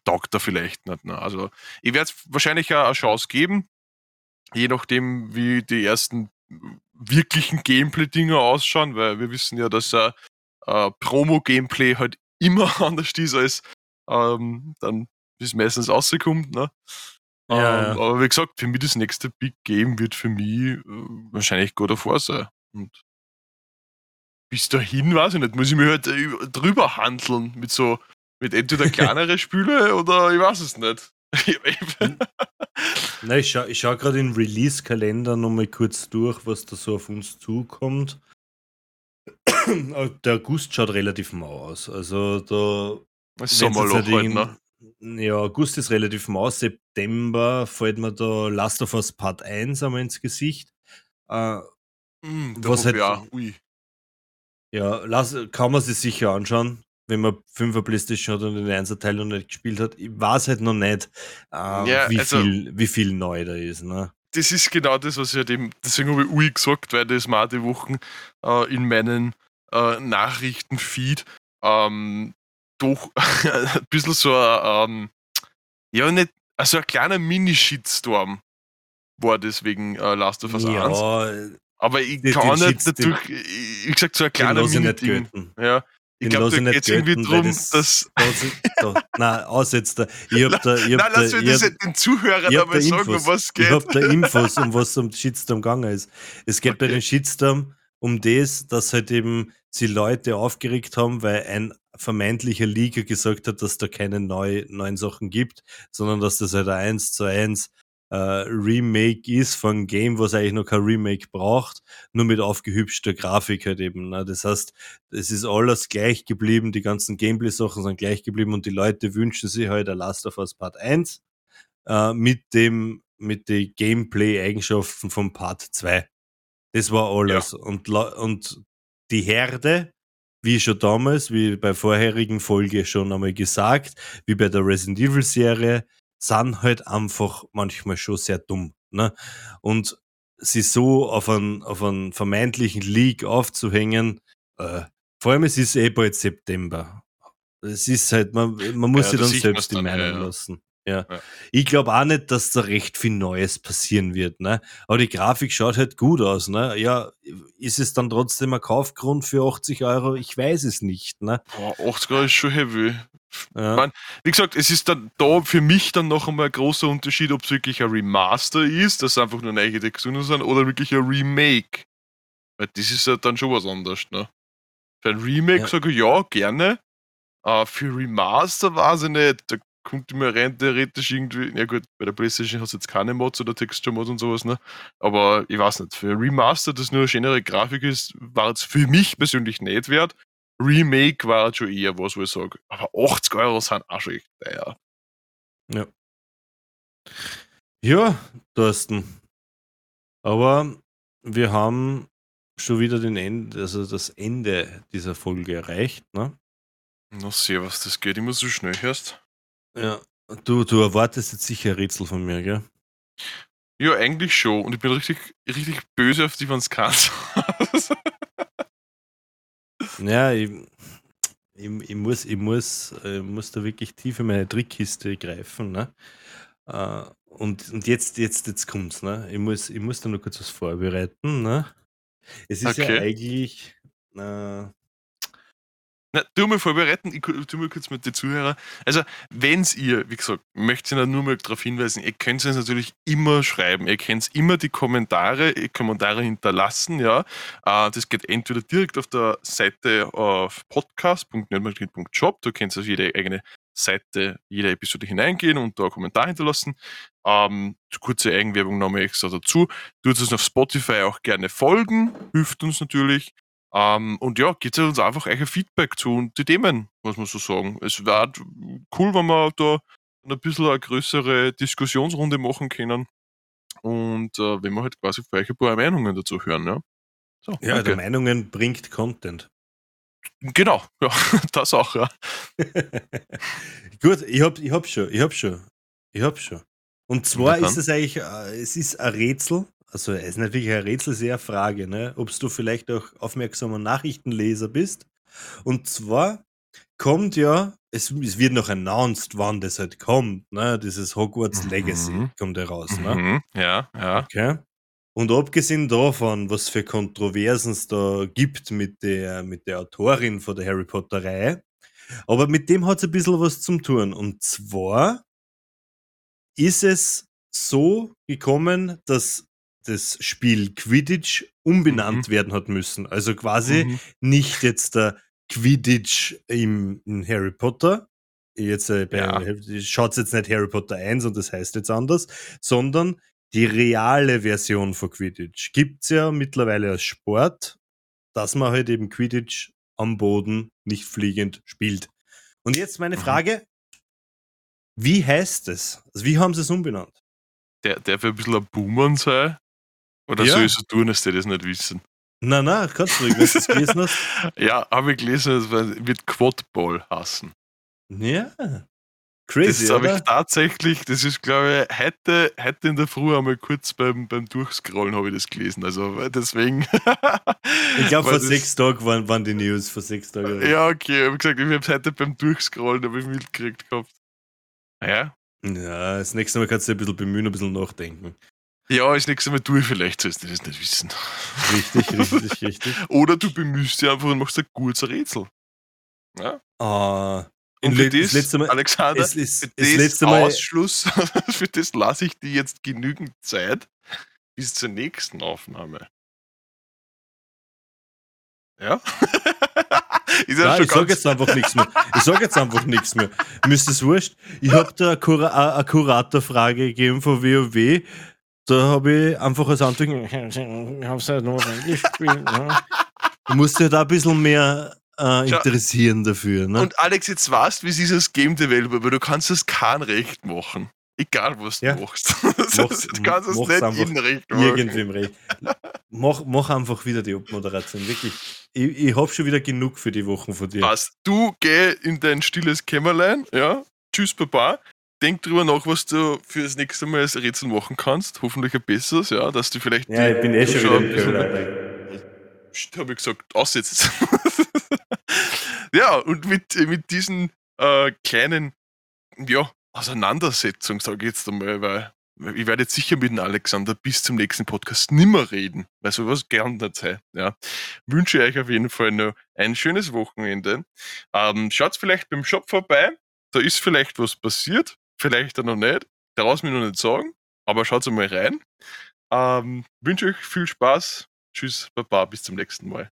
taugt er vielleicht nicht. Ne? Also ich werde es wahrscheinlich eine Chance geben, je nachdem, wie die ersten wirklichen Gameplay-Dinger ausschauen, weil wir wissen ja, dass äh, äh, Promo-Gameplay halt immer anders ist, als ähm, dann bis es meistens rauskommt. Ne? Ja, ähm, ja. Aber wie gesagt, für mich das nächste Big Game wird für mich äh, wahrscheinlich God of War sein. Und bis dahin weiß ich nicht, muss ich mir halt drüber handeln mit so mit entweder kleinere Spüle oder ich weiß es nicht. Na, ich schaue schau gerade den Release-Kalender nochmal kurz durch, was da so auf uns zukommt. Der August schaut relativ mau aus. Also da. Sommerloch halt, ne? Ja, August ist relativ mau. September fällt mir da Last of Us Part 1 einmal ins Gesicht. Äh, mm, was halt, ja, ui. Ja, lass, kann man sich sicher anschauen wenn man 5er Playstation hat und den 1er Teil noch nicht gespielt hat. Ich weiß halt noch nicht, äh, ja, wie, also, viel, wie viel neu da ist. Ne? Das ist genau das, was ich halt eben, deswegen habe ich Ui gesagt, weil das mal die Wochen äh, in meinen äh, Nachrichtenfeed ähm, doch ein bisschen so ein, ähm, ja, nicht, also ein kleiner Mini-Shitstorm war deswegen äh, Last of Us ja, 1. Aber ich kann nicht dadurch, wie gesagt, so ein kleiner Mini-Ding. Ja, Ich glaube, da geht irgendwie darum, das, dass. Da, nein, aussetzt Ich hab da, ich hab nein, lass mir das den Zuhörern einmal sagen, Infos, um was es geht. Ich habe da Infos, um was um Shitstorm gegangen ist. Es geht okay. bei den Shitstorm um das, dass halt eben sie Leute aufgeregt haben, weil ein vermeintlicher Leaker gesagt hat, dass da keine neu, neuen Sachen gibt, sondern dass das halt ein 1 zu 1 äh, Remake ist von Game, was eigentlich noch kein Remake braucht, nur mit aufgehübschter Grafik halt eben. Ne? Das heißt, es ist alles gleich geblieben, die ganzen Gameplay-Sachen sind gleich geblieben und die Leute wünschen sich halt ein Last of Us Part 1 äh, mit dem, mit den Gameplay-Eigenschaften von Part 2. Das war alles. Ja. Und, und die Herde, wie schon damals, wie bei vorherigen Folge schon einmal gesagt, wie bei der Resident Evil Serie, sind halt einfach manchmal schon sehr dumm. Ne? Und sie so auf einen, auf einen vermeintlichen Leak aufzuhängen, äh, vor allem es ist eh bald September. Es ist halt, man, man muss ja, sich dann selbst die Meinung ja, ja. lassen. Ja. ja. Ich glaube auch nicht, dass da recht viel Neues passieren wird, ne? Aber die Grafik schaut halt gut aus, ne? Ja, ist es dann trotzdem ein Kaufgrund für 80 Euro? Ich weiß es nicht, ne? Boah, 80 Euro ist schon heavy. Ja. Man, wie gesagt, es ist dann da für mich dann noch einmal ein großer Unterschied, ob es wirklich ein Remaster ist, dass einfach nur neue Texturen sind, oder wirklich ein Remake. Weil das ist ja dann schon was anderes, ne? Für ein Remake ja. sage ich ja, gerne. Uh, für Remaster weiß ich nicht, da kommt immer rein theoretisch irgendwie, ja gut, bei der Playstation hast du jetzt keine Mods oder Texture-Mods und sowas, ne? Aber ich weiß nicht, für Remaster, das nur eine schönere Grafik ist, war es für mich persönlich nicht wert. Remake war schon eher was, wo ich sage, aber 80 Euro sind auch schon echt teuer. Ja. Ja, Thorsten. Aber wir haben schon wieder den Ende, also das Ende dieser Folge erreicht, ne? Na, sehr, was das geht, immer so schnell hörst. Ja, du, du erwartest jetzt sicher ein Rätsel von mir, gell? Ja, eigentlich schon. Und ich bin richtig, richtig böse auf die, wenn es kann. ja, ich, ich, ich, muss, ich, muss, ich äh, muss da wirklich tief in meine Trickkiste greifen. Ne? Äh, und, und jetzt, jetzt, jetzt kommt's. Ne? Ich, muss, ich muss da noch kurz was vorbereiten. Ne? Es ist okay. ja eigentlich. Äh, na, tu mal vorbereiten, ich tu mal kurz mit den Zuhörern. Also, wenn ihr, wie gesagt, möchte ich nur mal darauf hinweisen, ihr könnt es natürlich immer schreiben. Ihr könnt immer die Kommentare, ihr Kommentare hinterlassen, ja. Äh, das geht entweder direkt auf der Seite auf podcast.nerdmadrid.job, da könnt ihr auf jede eigene Seite, jede Episode hineingehen und da einen Kommentar hinterlassen. Ähm, kurze Eigenwerbung nochmal extra dazu. Tut uns auf Spotify auch gerne folgen, hilft uns natürlich. Ähm, und ja, gibt uns einfach euer Feedback zu die Themen, muss man so sagen. Es wäre cool, wenn wir da ein bisschen eine größere Diskussionsrunde machen können. Und äh, wenn wir halt quasi für euch ein paar Meinungen dazu hören. Ja, so, ja der Meinungen bringt Content. Genau, ja, das auch, ja. Gut, ich hab, ich hab schon, ich hab schon, ich hab schon. Und zwar ist es eigentlich, äh, es ist ein Rätsel, also es ist natürlich ein Rätsel sehr Frage, ne? ob du vielleicht auch aufmerksamer Nachrichtenleser bist. Und zwar kommt ja, es, es, wird noch announced, wann das halt kommt, ne? Dieses Hogwarts mhm. Legacy kommt ja raus, ne? Mhm. Ja, ja. Okay. Und abgesehen davon, was für Kontroversen es da gibt mit der, mit der Autorin von der Harry Potter-Reihe, aber mit dem hat es ein bisschen was zum tun. Und zwar ist es so gekommen, dass das Spiel Quidditch umbenannt mhm. werden hat müssen. Also quasi mhm. nicht jetzt der Quidditch im, in Harry Potter. Jetzt äh, ja. schaut jetzt nicht Harry Potter 1 und das heißt jetzt anders, sondern die reale Version von Quidditch gibt es ja mittlerweile als Sport, dass man halt eben Quidditch am Boden nicht fliegend spielt. Und jetzt meine mhm. Frage: Wie heißt es? Also wie haben sie es umbenannt? Der, der wird ein bisschen ein Boomer sein. Oder ja. soll ich so tun, dass die das nicht wissen? Nein, nein, kannst du nicht, wenn du es gelesen hast. ja, habe ich gelesen, es wird Quadball hassen. Ja. Crazy. Das habe ich tatsächlich, das ist, glaube ich, heute, heute in der Früh einmal kurz beim, beim Durchscrollen habe ich das gelesen. Also deswegen. ich glaube, vor sechs Tagen waren, waren die News, vor sechs Tagen. Ja, okay, ich habe gesagt, ich habe es heute beim Durchscrollen habe ich mitgekriegt gehabt. Ja. Ja, das nächste Mal kannst du ein bisschen bemühen, ein bisschen nachdenken. Ja, ist nichts mehr du, vielleicht sollst du das nicht wissen. Richtig, richtig, richtig. Oder du bemühst dich einfach und machst ein gutes Rätsel. Ja. Uh, und für das, das Mal, Alexander, es, es, für das letzte Mal, Ausschluss, für das lasse ich dir jetzt genügend Zeit bis zur nächsten Aufnahme. Ja? Ich sage jetzt einfach nichts mehr. Ich sage jetzt einfach nichts mehr. Mir ist das wurscht. Ich habe da eine, Kura eine Kuratorfrage gegeben von WoW. Da habe ich einfach als Antwort, ich habe es halt noch gespielt. Ne? Du musst ja da ein bisschen mehr äh, interessieren dafür. Ne? Und Alex, jetzt weißt du, wie es ist als Game Developer, weil du kannst das kein Recht machen. Egal, was du ja. machst. Mach's, du kannst es nicht jedem recht machen. Irgendwem recht. Mach, mach einfach wieder die Abmoderation. Wirklich. Ich, ich habe schon wieder genug für die Wochen von dir. Was? Du geh in dein stilles Kämmerlein, ja? Tschüss, Papa. Denk drüber nach, was du für das nächste Mal als Rätsel machen kannst. Hoffentlich ein besseres, ja, dass du vielleicht. Ja, ich bin eh schon wieder im Kämmerlein. Habe ich gesagt, aussetzt. ja, und mit, mit diesen äh, kleinen, ja, Auseinandersetzung, sage ich jetzt einmal, weil ich werde jetzt sicher mit dem Alexander bis zum nächsten Podcast nimmer reden, weil sowas gern Zeit. Ja. Wünsche euch auf jeden Fall noch ein schönes Wochenende. Ähm, schaut vielleicht beim Shop vorbei, da ist vielleicht was passiert, vielleicht auch noch nicht, daraus mir noch nicht sagen, aber schaut mal rein. Ähm, wünsche euch viel Spaß. Tschüss, Baba, bis zum nächsten Mal.